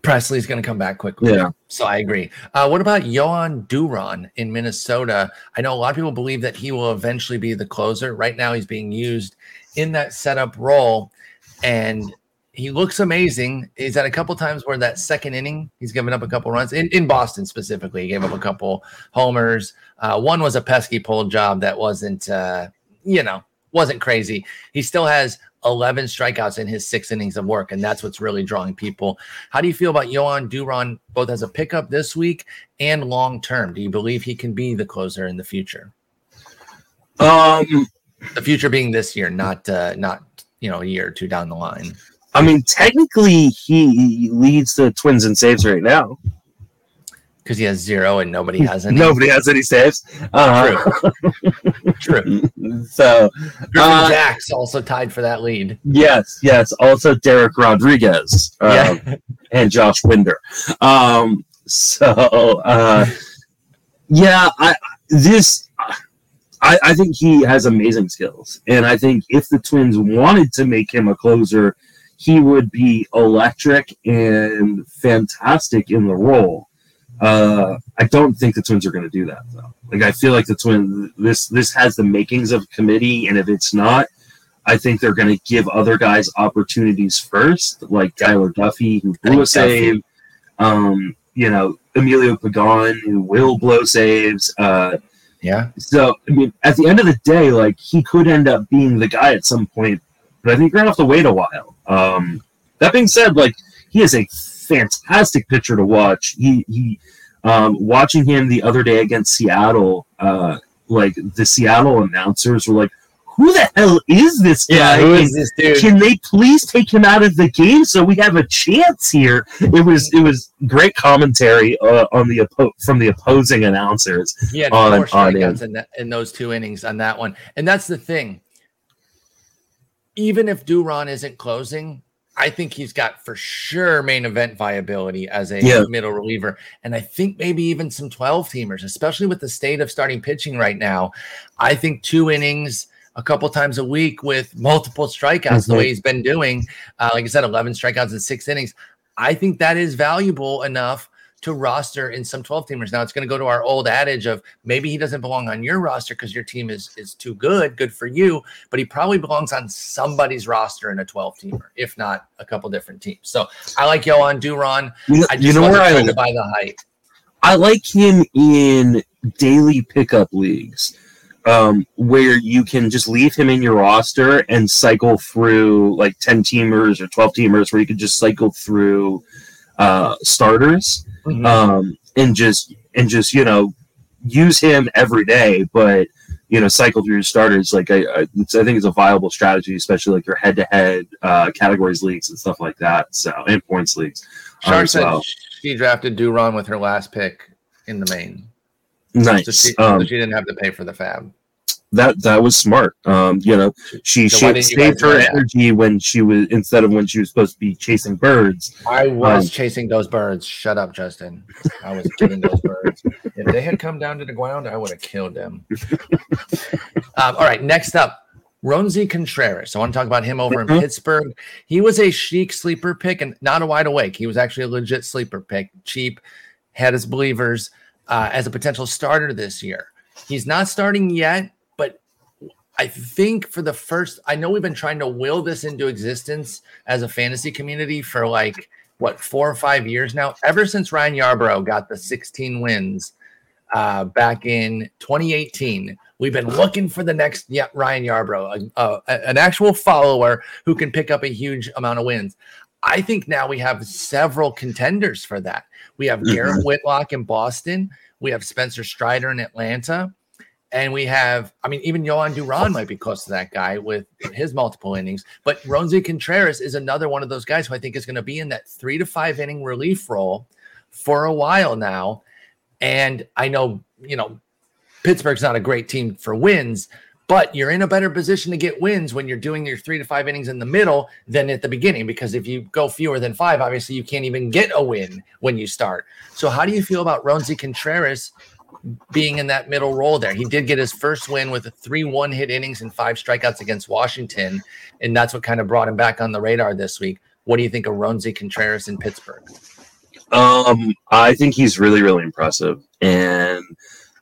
Pressly's going to come back quickly. Yeah. So I agree. Uh, what about Jhoan Duran in Minnesota? I know a lot of people believe that he will eventually be the closer. Right now, he's being used in that setup role, and he looks amazing. He's had a couple times where that second inning, he's given up a couple runs in, in Boston specifically. He gave up a couple homers. Uh, one was a pesky pull job that wasn't, uh, you know, wasn't crazy. He still has 11 strikeouts in his six innings of work, and that's what's really drawing people. How do you feel about Jhoan Duran both as a pickup this week and long term? Do you believe he can be the closer in the future? Um, The future being this year, not uh, not you know a year or two down the line. I mean, technically, he leads the Twins in saves right now. Because he has zero and nobody has any. Nobody has any saves. Uh, True. so, Uh, Jax also tied for that lead. yes, yes. Also, Dereck Rodriguez uh, yeah. and Josh Winder. Um, so, uh, yeah, I this. I, I think he has amazing skills, and I think if the Twins wanted to make him a closer, he would be electric and fantastic in the role. Uh, I don't think the Twins are going to do that though. Like I feel like the Twins this this has the makings of a committee, and if it's not, I think they're going to give other guys opportunities first, like Tyler Duffey who blew a save. Um, you know, Emilio Pagan who will blow saves. Uh, yeah. so I mean, at the end of the day, like he could end up being the guy at some point, but I think we're gonna have to wait a while. Um, that being said, like he is a fantastic pitcher to watch. He he, um, watching him the other day against Seattle, uh, like the Seattle announcers were like, "Who the hell is this guy?" who And is this dude? can they please take him out of the game so we have a chance here? It was it was great commentary uh, on the oppo- from the opposing announcers. Yeah, on- four on strikeouts in, that, in those two innings on that one. And that's the thing. Even if Duran isn't closing, I think he's got for sure main event viability as a Yeah. middle reliever. And I think maybe even some 12 teamers, especially with the state of starting pitching right now. I think two innings a couple times a week with multiple strikeouts, the Mhm. way he's been doing, uh, like I said, 11 strikeouts in six innings. I think that is valuable enough to roster in some 12 teamers. Now it's going to go to our old adage of maybe he doesn't belong on your roster because your team is is too good, good for you, but he probably belongs on somebody's roster in a 12 teamer, if not a couple different teams. So I like Jhoan Duran. You know, I just you know where I to buy the hype. I like him in daily pickup leagues, um, where you can just leave him in your roster and cycle through like ten teamers or twelve teamers, where you can just cycle through uh, starters Mhm. um, and just and just you know use him every day, but you know cycle through your starters. Like I, I, it's, I think it's a viable strategy, especially like your head-to-head uh, categories leagues and stuff like that. So and points leagues. um, Shar said she drafted Duran with her last pick in the main. Nice. So she, Um, so she didn't have to pay for the FAAB. That that was smart. Um, you know, she, So she saved her do that? energy when she was instead of when she was supposed to be chasing birds. I was Um, chasing those birds. Shut up, Justin. I was killing those birds. If they had come down to the ground, I would have killed them. um, all right, next up, Roansy Contreras. I want to talk about him over in Mhm. Pittsburgh. He was a chic sleeper pick and not a wide awake. He was actually a legit sleeper pick, cheap, had his believers uh, as a potential starter this year. He's not starting yet, I think for the first, I know we've been trying to will this into existence as a fantasy community for like what four or five years now. Ever since Ryan Yarbrough got the 16 wins uh, back in 2018, we've been looking for the next yeah, Ryan Yarbrough, a, a- an actual follower who can pick up a huge amount of wins. I think now we have several contenders for that. We have Garrett Whitlock in Boston. We have Spencer Strider in Atlanta. And we have, I mean, even Jhoan Duran might be close to that guy with his multiple innings. But Roansy Contreras is another one of those guys who I think is going to be in that three to five inning relief role for a while now. And I know, you know, Pittsburgh's not a great team for wins, but you're in a better position to get wins when you're doing your three to five innings in the middle than at the beginning. Because if you go fewer than five, obviously you can't even get a win when you start. So, how do you feel about Roansy Contreras being in that middle role there? He did get his first win with a 3 1 hit innings and five strikeouts against Washington. And that's what kind of brought him back on the radar this week. What do you think of Roansy Contreras in Pittsburgh? Um, I think he's really, really impressive. And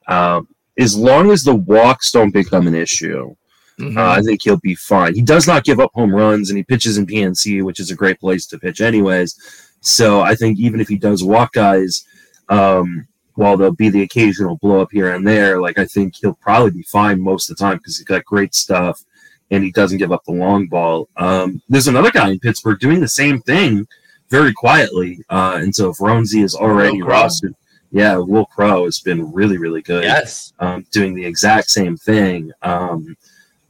um, as long as the walks don't become an issue, Mhm. uh, I think he'll be fine. He does not give up home runs, and he pitches in PNC, which is a great place to pitch, anyways. So I think even if he does walk guys, um, while there'll be the occasional blow up here and there, like I think he'll probably be fine most of the time because he's got great stuff and he doesn't give up the long ball. Um, there's another guy in Pittsburgh doing the same thing very quietly. Uh, and so if Roansy is already rostered, yeah, Wil Crowe has been really, really good yes. um, doing the exact same thing. Um,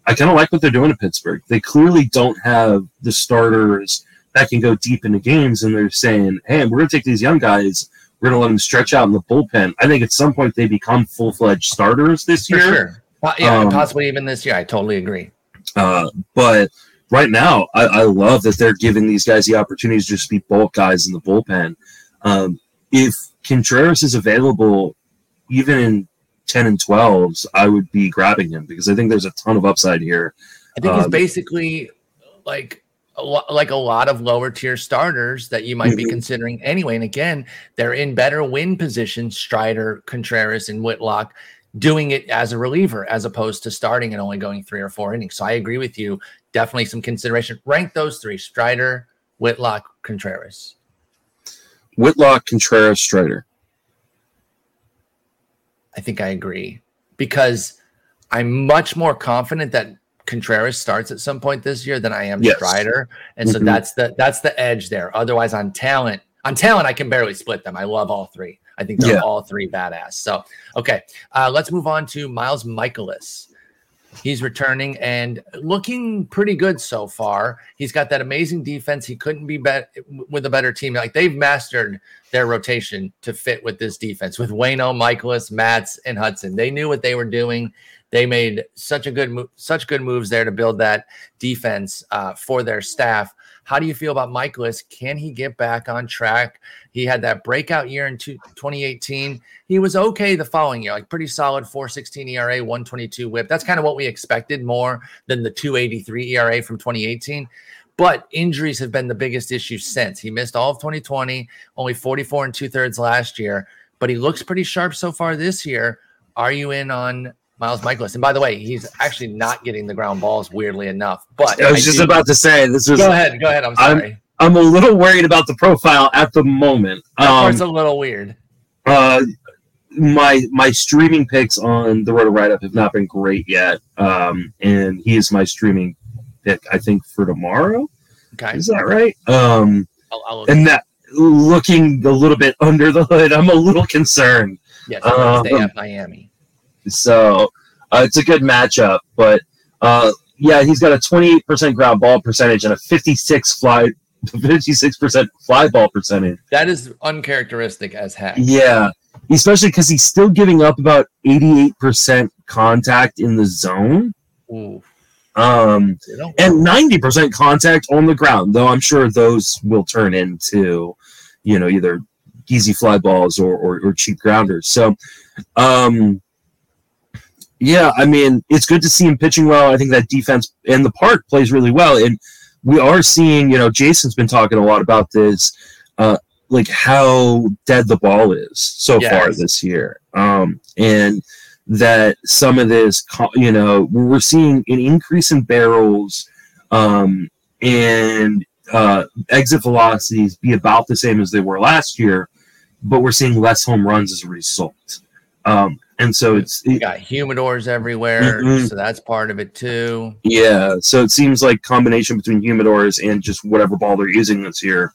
I kind of like what they're doing in Pittsburgh. They clearly don't have the starters that can go deep into games, and they're saying, "Hey, we're going to take these young guys. We're going to let them stretch out in the bullpen." I think at some point they become full fledged starters this For year. sure. Po- Yeah, Um, possibly even this year. I totally agree. Uh, but right now, I, I love that they're giving these guys the opportunities to just be bulk guys in the bullpen. Um, if Contreras is available, even in 10 and 12s, I would be grabbing him because I think there's a ton of upside here. I think he's um, basically like a lo- like a lot of lower tier starters that you might be Mhm. considering anyway. And again, they're in better win positions. Strider, Contreras, and Whitlock doing it as a reliever as opposed to starting and only going three or four innings. So I agree with you. Definitely some consideration. Rank those three: Strider, Whitlock, Contreras. Whitlock, Contreras, Strider. I think I agree because I'm much more confident that Contreras starts at some point this year than I am Yes. Strider, and so Mhm. that's the that's the edge there. Otherwise, on talent, on talent, I can barely split them. I love all three. I think they're Yeah. all three badass. So, okay, uh, let's move on to Miles Mikolas. He's returning and looking pretty good so far. He's got that amazing defense. He couldn't be bet with a better team. Like they've mastered their rotation to fit with this defense with Wayno, Mikolas, Matz, and Hudson. They knew what they were doing. They made such a good such good moves there to build that defense uh, for their staff. How do you feel about Mikolas? Can he get back on track? He had that breakout year in two, 2018. He was okay the following year, like pretty solid 416 ERA, 122 whip. That's kind of what we expected more than the 283 ERA from 2018. But injuries have been the biggest issue since. He missed all of 2020, only 44 and two thirds last year, but he looks pretty sharp so far this year. Are you in on Miles Mikolas? And by the way, he's actually not getting the ground balls, weirdly enough. But I was just do- about to say this is. go ahead, go ahead. I'm I'm- sorry. I'm a little worried about the profile at the moment. that Um, part's a little weird. uh, my my streaming picks on the Roto Write Up have not been great yet, um, and he is my streaming pick. I think for tomorrow. Okay. Is that right? Um, I'll, I'll and that looking a little bit under the hood, I'm a little concerned. yes, um, stay at Miami. So uh, it's a good matchup, but uh, yeah, he's got a 28% ground ball percentage and a 56 fly, 56% fly ball percentage. That is uncharacteristic as heck. Yeah, especially because he's still giving up about 88% contact in the zone. Ooh. Um, and 90% contact on the ground, though I'm sure those will turn into, you know, either easy fly balls or, or, or cheap grounders. So, um, yeah, I mean, it's good to see him pitching well. I think that defense and the park plays really well. And we are seeing, you know, Jason's been talking a lot about this, uh, like how dead the ball is so yes. far this year. Um, and that some of this, you know, we're seeing an increase in barrels um, and uh, exit velocities be about the same as they were last year, but we're seeing less home runs as a result. Um, and so it's you got humidors everywhere, mm-hmm. so that's part of it too. Yeah, so it seems like combination between humidors and just whatever ball they're using this year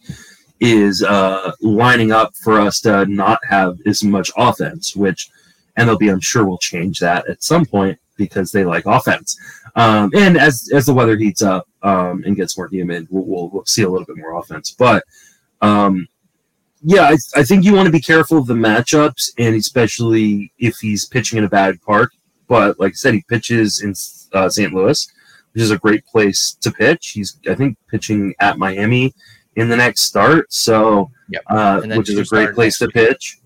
is uh, lining up for us to not have as much offense, which MLB, I'm sure, will change that at some point because they like offense. Um, and as as the weather heats up um, and gets more humid, we'll, we'll, we'll, see a little bit more offense. But um, yeah, I, I think you want to be careful of the matchups, and especially if he's pitching in a bad park. But like I said, he pitches in uh, St. Louis, which is a great place to pitch. He's I think pitching at Miami in the next start, so yep. uh, which is a great place to pitch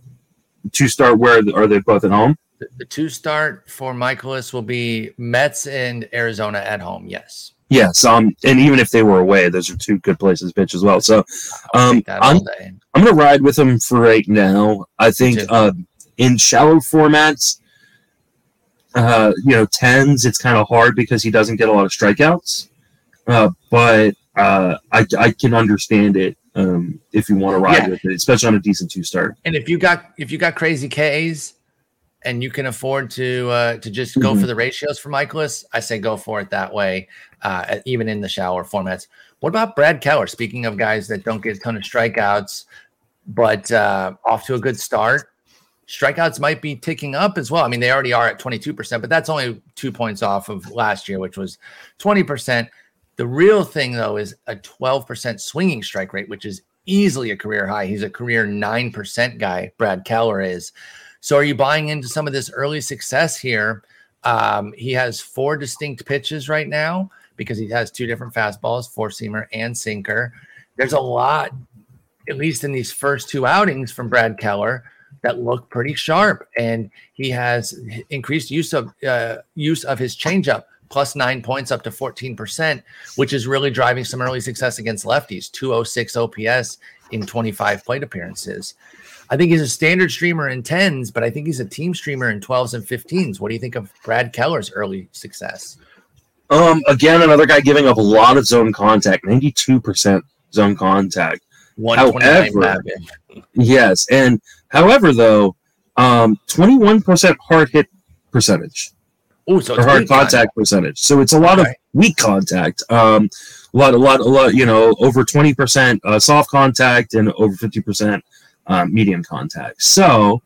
two start where are they both at home? The, the two start for Mikolas will be Mets and Arizona at home. Yes. Yes, um, and even if they were away, those are two good places to pitch as well. So, um, I'm I'm gonna ride with them for right now. I think uh, in shallow formats, uh, you know, tens it's kind of hard because he doesn't get a lot of strikeouts. Uh, but uh, I I can understand it um, if you want to ride yeah. with it, especially on a decent two start. And if you got if you got crazy K's and you can afford to uh, to just go mm-hmm. for the ratios for Mikolas, I say go for it that way, uh, even in the shower formats. What about Brad Keller? Speaking of guys that don't get a ton of strikeouts, but uh, off to a good start. Strikeouts might be ticking up as well. I mean, they already are at 22%, but that's only two points off of last year, which was 20%. The real thing, though, is a 12% swinging strike rate, which is easily a career high. He's a career 9% guy, Brad Keller is. So, are you buying into some of this early success here? Um, he has four distinct pitches right now because he has two different fastballs, four seamer and sinker. There's a lot, at least in these first two outings from Brad Keller, that look pretty sharp, and he has increased use of uh, use of his changeup plus nine points up to 14%, which is really driving some early success against lefties, 206 OPS in 25 plate appearances. I think he's a standard streamer in 10s, but I think he's a team streamer in 12s and 15s. What do you think of Brad Keller's early success? Um, again, another guy giving up a lot of zone contact, 92% zone contact. However, yes, and however, though, um, 21% hard hit percentage. Oh, so or hard contact, contact, percentage. So it's a lot okay. of weak contact. Um, a lot, a lot, a lot. You know, over twenty percent uh, soft contact and over fifty percent um, medium contact. So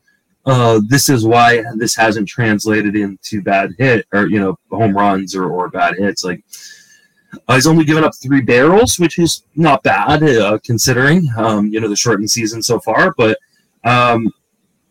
uh, this is why this hasn't translated into bad hit or you know home runs or, or bad hits. Like uh, he's only given up three barrels, which is not bad uh, considering um, you know the shortened season so far. But um,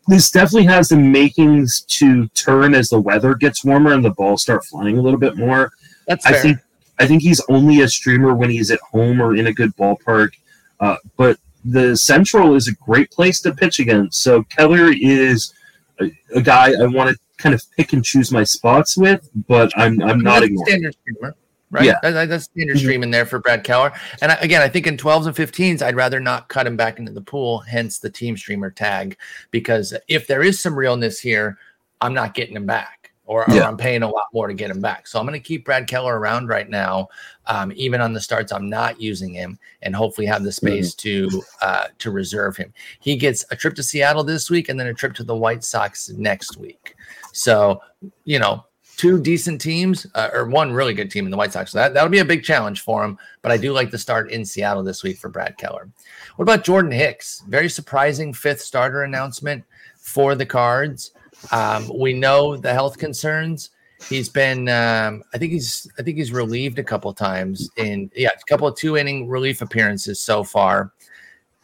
this definitely has the makings to turn as the weather gets warmer and the balls start flying a little bit more. That's fair. I think I think he's only a streamer when he's at home or in a good ballpark. Uh, but the Central is a great place to pitch against. So Keller is a, a guy I want to kind of pick and choose my spots with, but I'm I'm not ignoring. Standard streamer right? Yeah, that, that's standard mm-hmm. stream in there for Brad Keller. And I, again, I think in 12s and 15s, I'd rather not cut him back into the pool, hence the team streamer tag, because if there is some realness here, I'm not getting him back. Or, yeah. or I'm paying a lot more to get him back. So I'm going to keep Brad Keller around right now. Um, even on the starts, I'm not using him, and hopefully have the space mm-hmm. to uh, to reserve him. He gets a trip to Seattle this week, and then a trip to the White Sox next week. So you know, two decent teams uh, or one really good team in the White Sox. So that, that'll be a big challenge for him. But I do like the start in Seattle this week for Brad Keller. What about Jordan Hicks? Very surprising fifth starter announcement for the Cards. Um, we know the health concerns. He's been, um, I think he's, I think he's relieved a couple times in, yeah, a couple of two inning relief appearances so far.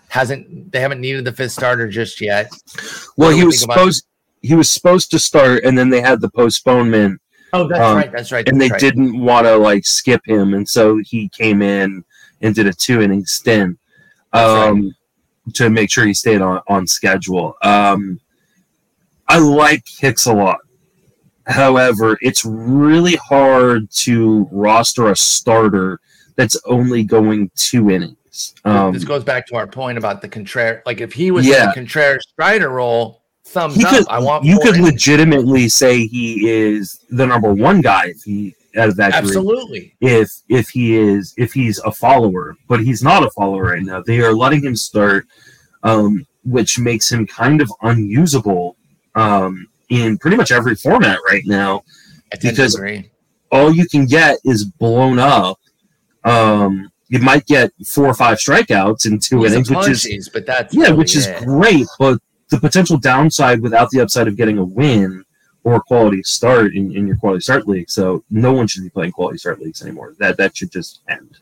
hasn't they haven't needed the fifth starter just yet. Well, he was supposed he was supposed to start, and then they had the postponement. Oh, that's um, right. That's right. and they right. didn't want to like skip him, and so he came in and did a two inning stint um, right. to make sure he stayed on on schedule. Um, I like Hicks a lot. However, it's really hard to roster a starter that's only going two innings. Um, this goes back to our point about the Contreras. Like if he was yeah. in the Contreras Strider role, thumbs he up. Could, I want. You could innings. legitimately say he is the number one guy if he out of that absolutely group, if if he is if he's a follower, but he's not a follower right now. They are letting him start, um, which makes him kind of unusable um, in pretty much every format right now because all you can get is blown up um, you might get four or five strikeouts in two He's innings, which is but that's yeah, which is it. great. But the potential downside without the upside of getting a win or a quality start in, in your quality start league. So no one should be playing quality start leagues anymore. That that should just end.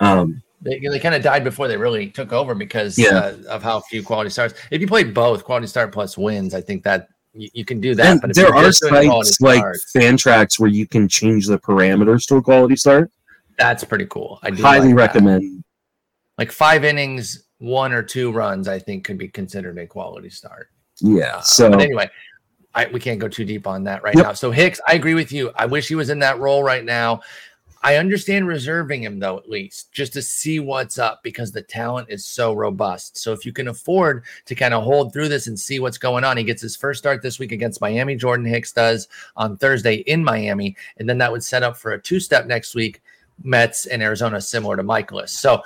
Um, they, they kind of died before they really took over because yeah. uh, of how few quality starts. If you play both quality start plus wins, I think that you, you can do that. And but there are sites like Fantrax where you can change the parameters to a quality start. That's pretty cool. I highly like recommend. That. Like five innings, one or two runs, I think could be considered a quality start. Yeah. Uh, so but anyway, I, we can't go too deep on that right yep. now. So Hicks, I agree with you. I wish he was in that role right now. I understand reserving him though, at least just to see what's up because the talent is so robust. So if you can afford to kind of hold through this and see what's going on, he gets his first start this week against Miami. Jordan Hicks does on Thursday in Miami, and then that would set up for a two-step next week Mets and Arizona, similar to Mikolas. So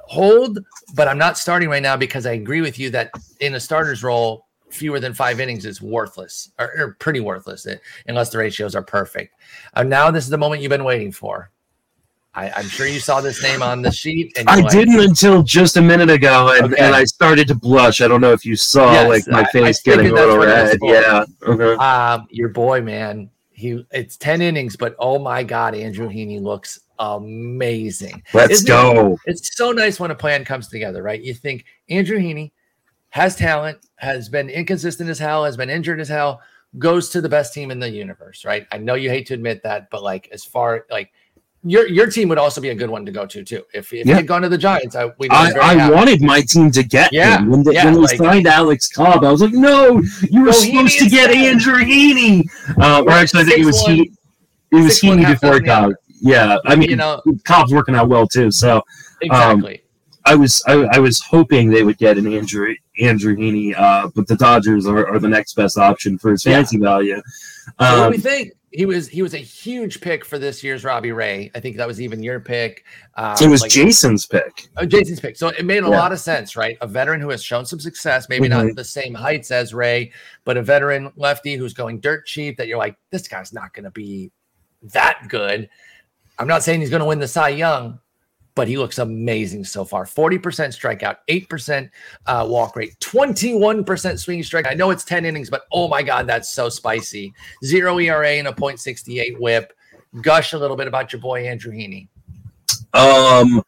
hold, but I'm not starting right now because I agree with you that in a starter's role, fewer than five innings is worthless or, or pretty worthless eh, unless the ratios are perfect. Uh, now this is the moment you've been waiting for. I, am sure you saw this name on the sheet. I like, didn't until just a minute ago, and, okay. and, I started to blush. I don't know if you saw yes, like my face I, I getting a little red. Yeah, uh-huh. um, your boy, man. He it's ten innings, but oh my god, Andrew Heaney looks amazing. Let's Isn't go. It, it's so nice when a plan comes together, right? You think Andrew Heaney has talent, has been inconsistent as hell, has been injured as hell, goes to the best team in the universe, right? I know you hate to admit that, but like as far like your your team would also be a good one to go to too. If, if yeah. you had gone to the Giants, I we I, I wanted my team to get yeah. him when, the, yeah, when we like, signed Alex Cobb. I was like, no, you were supposed to get Andrew Heaney. Uh, or actually, I think it was he. It was Heaney before Cobb yeah, I mean, you know, Cobb's working out well too. So um, exactly. Um, I was I, I, was hoping they would get an Andrew Andrew Heaney, uh, but the Dodgers are, are, the next best option for his fantasy yeah. value. Um, what do we think? He was he was a huge pick for this year's Robbie Ray. I think that was even your pick. Um, it was like, Jason's pick. Oh, Jason's pick. So it made a yeah. lot of sense, right? A veteran who has shown some success, maybe mm-hmm. not the same heights as Ray, but a veteran lefty who's going dirt cheap. That you're like, this guy's not going to be that good. I'm not saying he's going to win the Cy Young, but he looks amazing so far. 40% strikeout, 8% uh, walk rate, 21% swinging strike. I know it's 10 innings, but oh my God, that's so spicy. Zero ERA and a 0.68 whip. Gush a little bit about your boy, Andrew Heaney. Um,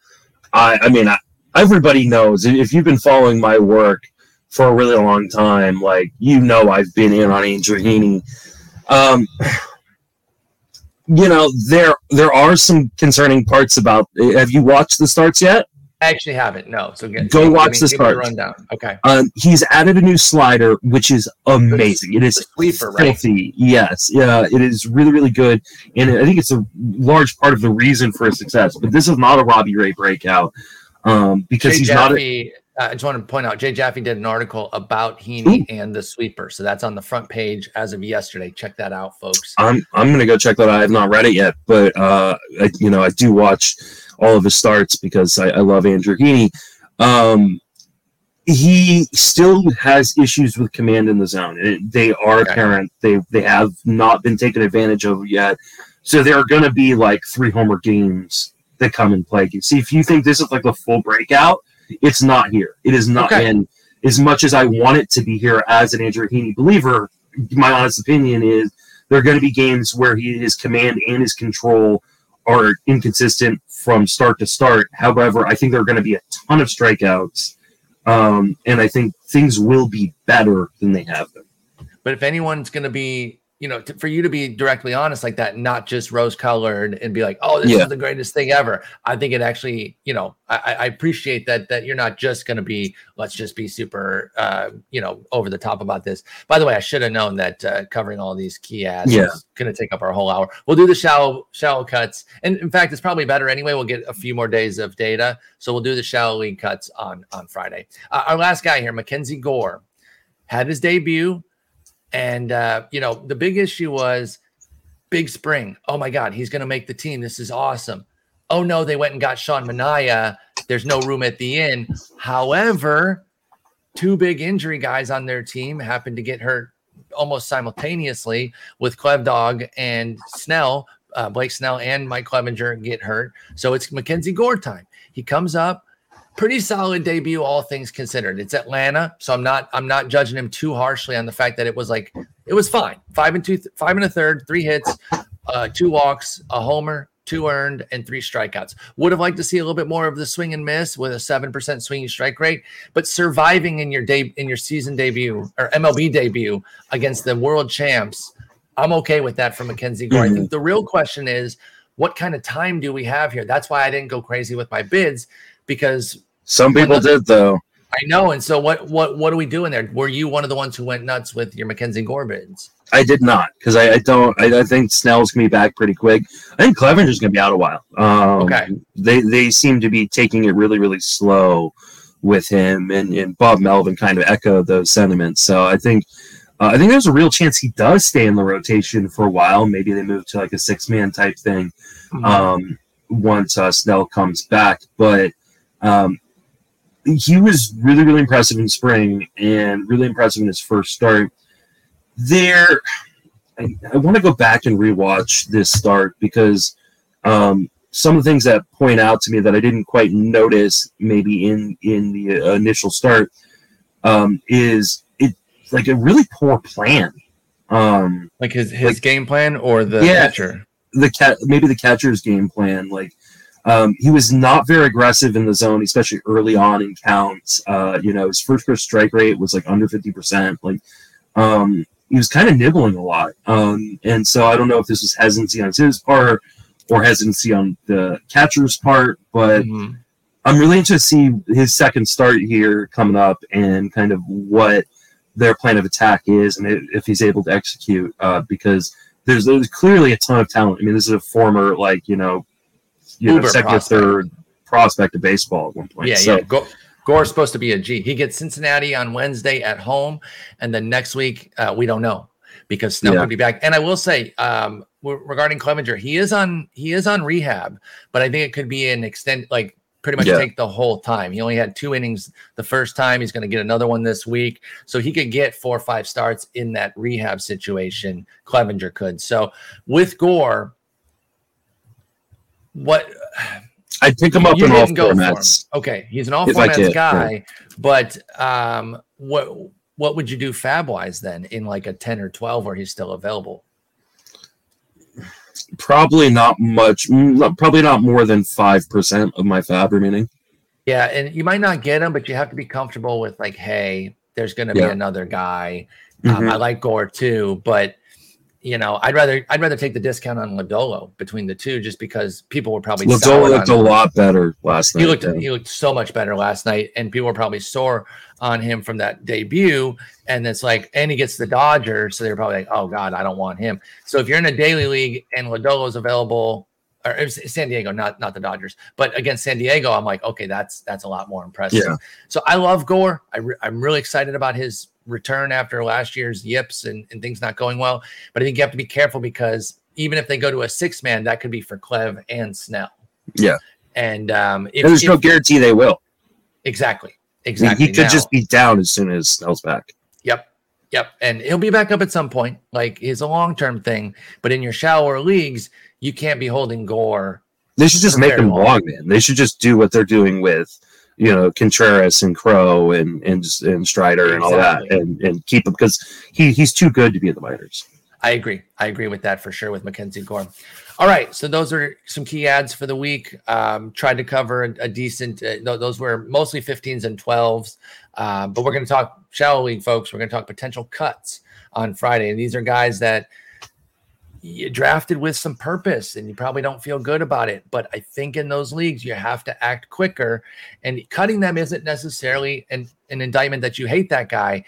I, I mean, I, everybody knows if you've been following my work for a really long time, like, you know, I've been in on Andrew Heaney. Um, you know there there are some concerning parts about. Have you watched the starts yet? I actually haven't. No, so get, go watch the start. Rundown. Okay. Um, he's added a new slider, which is amazing. It is sweeper, filthy. Right? Yes, yeah, it is really, really good, and I think it's a large part of the reason for his success. But this is not a Robbie Ray breakout um, because Jay he's Jaffe, not. A, I just want to point out, Jay Jaffe did an article about Heaney Ooh. and the sweeper, so that's on the front page as of yesterday. Check that out, folks. I'm I'm gonna go check that. out. I have not read it yet, but uh, I, you know, I do watch all of his starts because I, I love Andrew Heaney. Um, he still has issues with command in the zone. It, they are okay. apparent. They they have not been taken advantage of yet. So there are going to be like three homer games that come and play. See, if you think this is like a full breakout, it's not here. It is not. Okay. And as much as I want it to be here as an Andrew Heaney believer, my honest opinion is there are going to be games where he, his command and his control are inconsistent from start to start. However, I think there are going to be a ton of strikeouts Um, and I think things will be better than they have been. But if anyone's going to be you know, to, for you to be directly honest like that, not just rose colored and be like, "Oh, this yeah. is the greatest thing ever." I think it actually, you know, I, I appreciate that that you're not just going to be, let's just be super, uh, you know, over the top about this. By the way, I should have known that uh, covering all these key adds yeah. is going to take up our whole hour. We'll do the shallow shallow cuts, and in fact, it's probably better anyway. We'll get a few more days of data, so we'll do the shallow league cuts on on Friday. Uh, our last guy here, Mackenzie Gore, had his debut and uh, you know, the big issue was big spring. Oh my God, he's going to make the team. This is awesome. Oh no, they went and got Sean Manaea. There's no room at the inn. However, two big injury guys on their team happened to get hurt almost simultaneously with Clev Dog and Snell. Uh, Blake Snell and Mike Clevinger get hurt. So it's Mackenzie Gore time. He comes up, pretty solid debut, all things considered. It's Atlanta, so I'm not I'm not judging him too harshly on the fact that it was like it was fine. Five and two, five and a third, three hits, uh, two walks, a homer, two earned, and three strikeouts. Would have liked to see a little bit more of the swing and miss with a seven percent swinging strike rate, but surviving in your day in your season debut or MLB debut against the world champs, I'm okay with that for Mackenzie Gore. Mm-hmm. I think the real question is. What kind of time do we have here? That's why I didn't go crazy with my bids because some people did though. I know. And so what what what are we doing there? Were you one of the ones who went nuts with your Mackenzie Gorbins? I did not because I, I, don't. I, I, think Snell's gonna be back pretty quick. I think Clevinger's gonna be out a while. Um, okay. They they seem to be taking it really really slow with him, and, and Bob Melvin kind of echoed those sentiments. So I think uh, I think there's a real chance he does stay in the rotation for a while. Maybe they move to like a six man type thing mm-hmm. um, once uh, Snell comes back, but. Um, he was really, really impressive in spring and really impressive in his first start. There, I, I want to go back and rewatch this start because um, some of the things that point out to me that I didn't quite notice maybe in in the uh, initial start um, is it like a really poor plan. Um, like his his like, game plan or the yeah, catcher. The cat maybe the catcher's game plan. Like um, he was not very aggressive in the zone, especially early on in counts. Uh, you know, his first first strike rate was like under 50%. Like, um, he was kind of nibbling a lot. Um, and so I don't know if this was hesitancy on his part or hesitancy on the catcher's part, but mm-hmm. I'm really interested to see his second start here coming up and kind of what their plan of attack is and if he's able to execute uh, because there's, there's clearly a ton of talent. I mean, this is a former, like, you know, you know, second prospect. third prospect of baseball at one point. Yeah, so, yeah. Go, Gore's supposed to be a G. He gets Cincinnati on Wednesday at home, and then next week uh, we don't know because Snell yeah. could be back. And I will say, um, regarding Clevinger, he is on he is on rehab, but I think it could be an extend like pretty much yeah. take the whole time. He only had two innings the first time. He's going to get another one this week, so he could get four or five starts in that rehab situation. Clevinger could. So with Gore, what I'd pick him up in all formats. Okay, he's an all formats guy, yeah. but um, what what would you do FAAB wise then in like a ten or twelve where he's still available? Probably not much. Probably not more than five percent of my FAAB remaining. Yeah, and you might not get him, but you have to be comfortable with like, hey, there's going to yeah. be another guy. Um, mm-hmm. I like Gore too, but you know, I'd rather I'd rather take the discount on Lodolo between the two, just because people were probably Lodolo looked a lot better last night. He looked yeah. he looked so much better last night, and people were probably sore on him from that debut. And it's like, and he gets the Dodgers, so they're probably like, oh god, I don't want him. So if you're in a daily league and Lodolo's available, or San Diego, not not the Dodgers, but against San Diego, I'm like, okay, that's that's a lot more impressive. Yeah. So I love Gore. I re- I'm really excited about his return after last year's yips and, and things not going well. But I think you have to be careful because even if they go to a six man, that could be for Clev and Snell. Yeah. And um, if, there's if, no guarantee they will. Exactly. Exactly. He could now, just be down as soon as Snell's back. Yep. Yep. And he'll be back up at some point. Like it's a long term thing. But in your shallower leagues, you can't be holding Gore. They should just make him long, man. They should just do what they're doing with you know Contreras and Crowe and and and Strider and all that, and and keep him because he he's too good to be in the minors. I agree. I agree with that for sure with Mackenzie Gore. All right, so those are some key adds for the week. Um, tried to cover a, a decent. Uh, those were mostly 15s and 12s, uh, but we're going to talk shallow league, folks. We're going to talk potential cuts on Friday, and these are guys that you drafted with some purpose and you probably don't feel good about it. But I think in those leagues, you have to act quicker. And cutting them isn't necessarily an, an indictment that you hate that guy,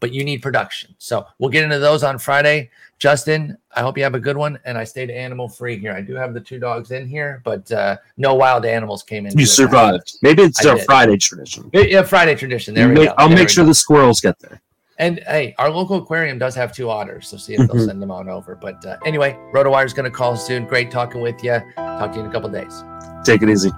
but you need production. So we'll get into those on Friday. Justin, I hope you have a good one. And I stayed animal free here. I do have the two dogs in here, but uh, no wild animals came in. You survived. Maybe it's a Friday tradition. Yeah, Friday tradition. There we make, go. I'll there make sure go. the squirrels get there. And hey, our local aquarium does have two otters, so see if they'll Mhm. send them on over. But uh, anyway, RotoWire is going to call soon. Great talking with you. Talk to you in a couple days. Take it easy.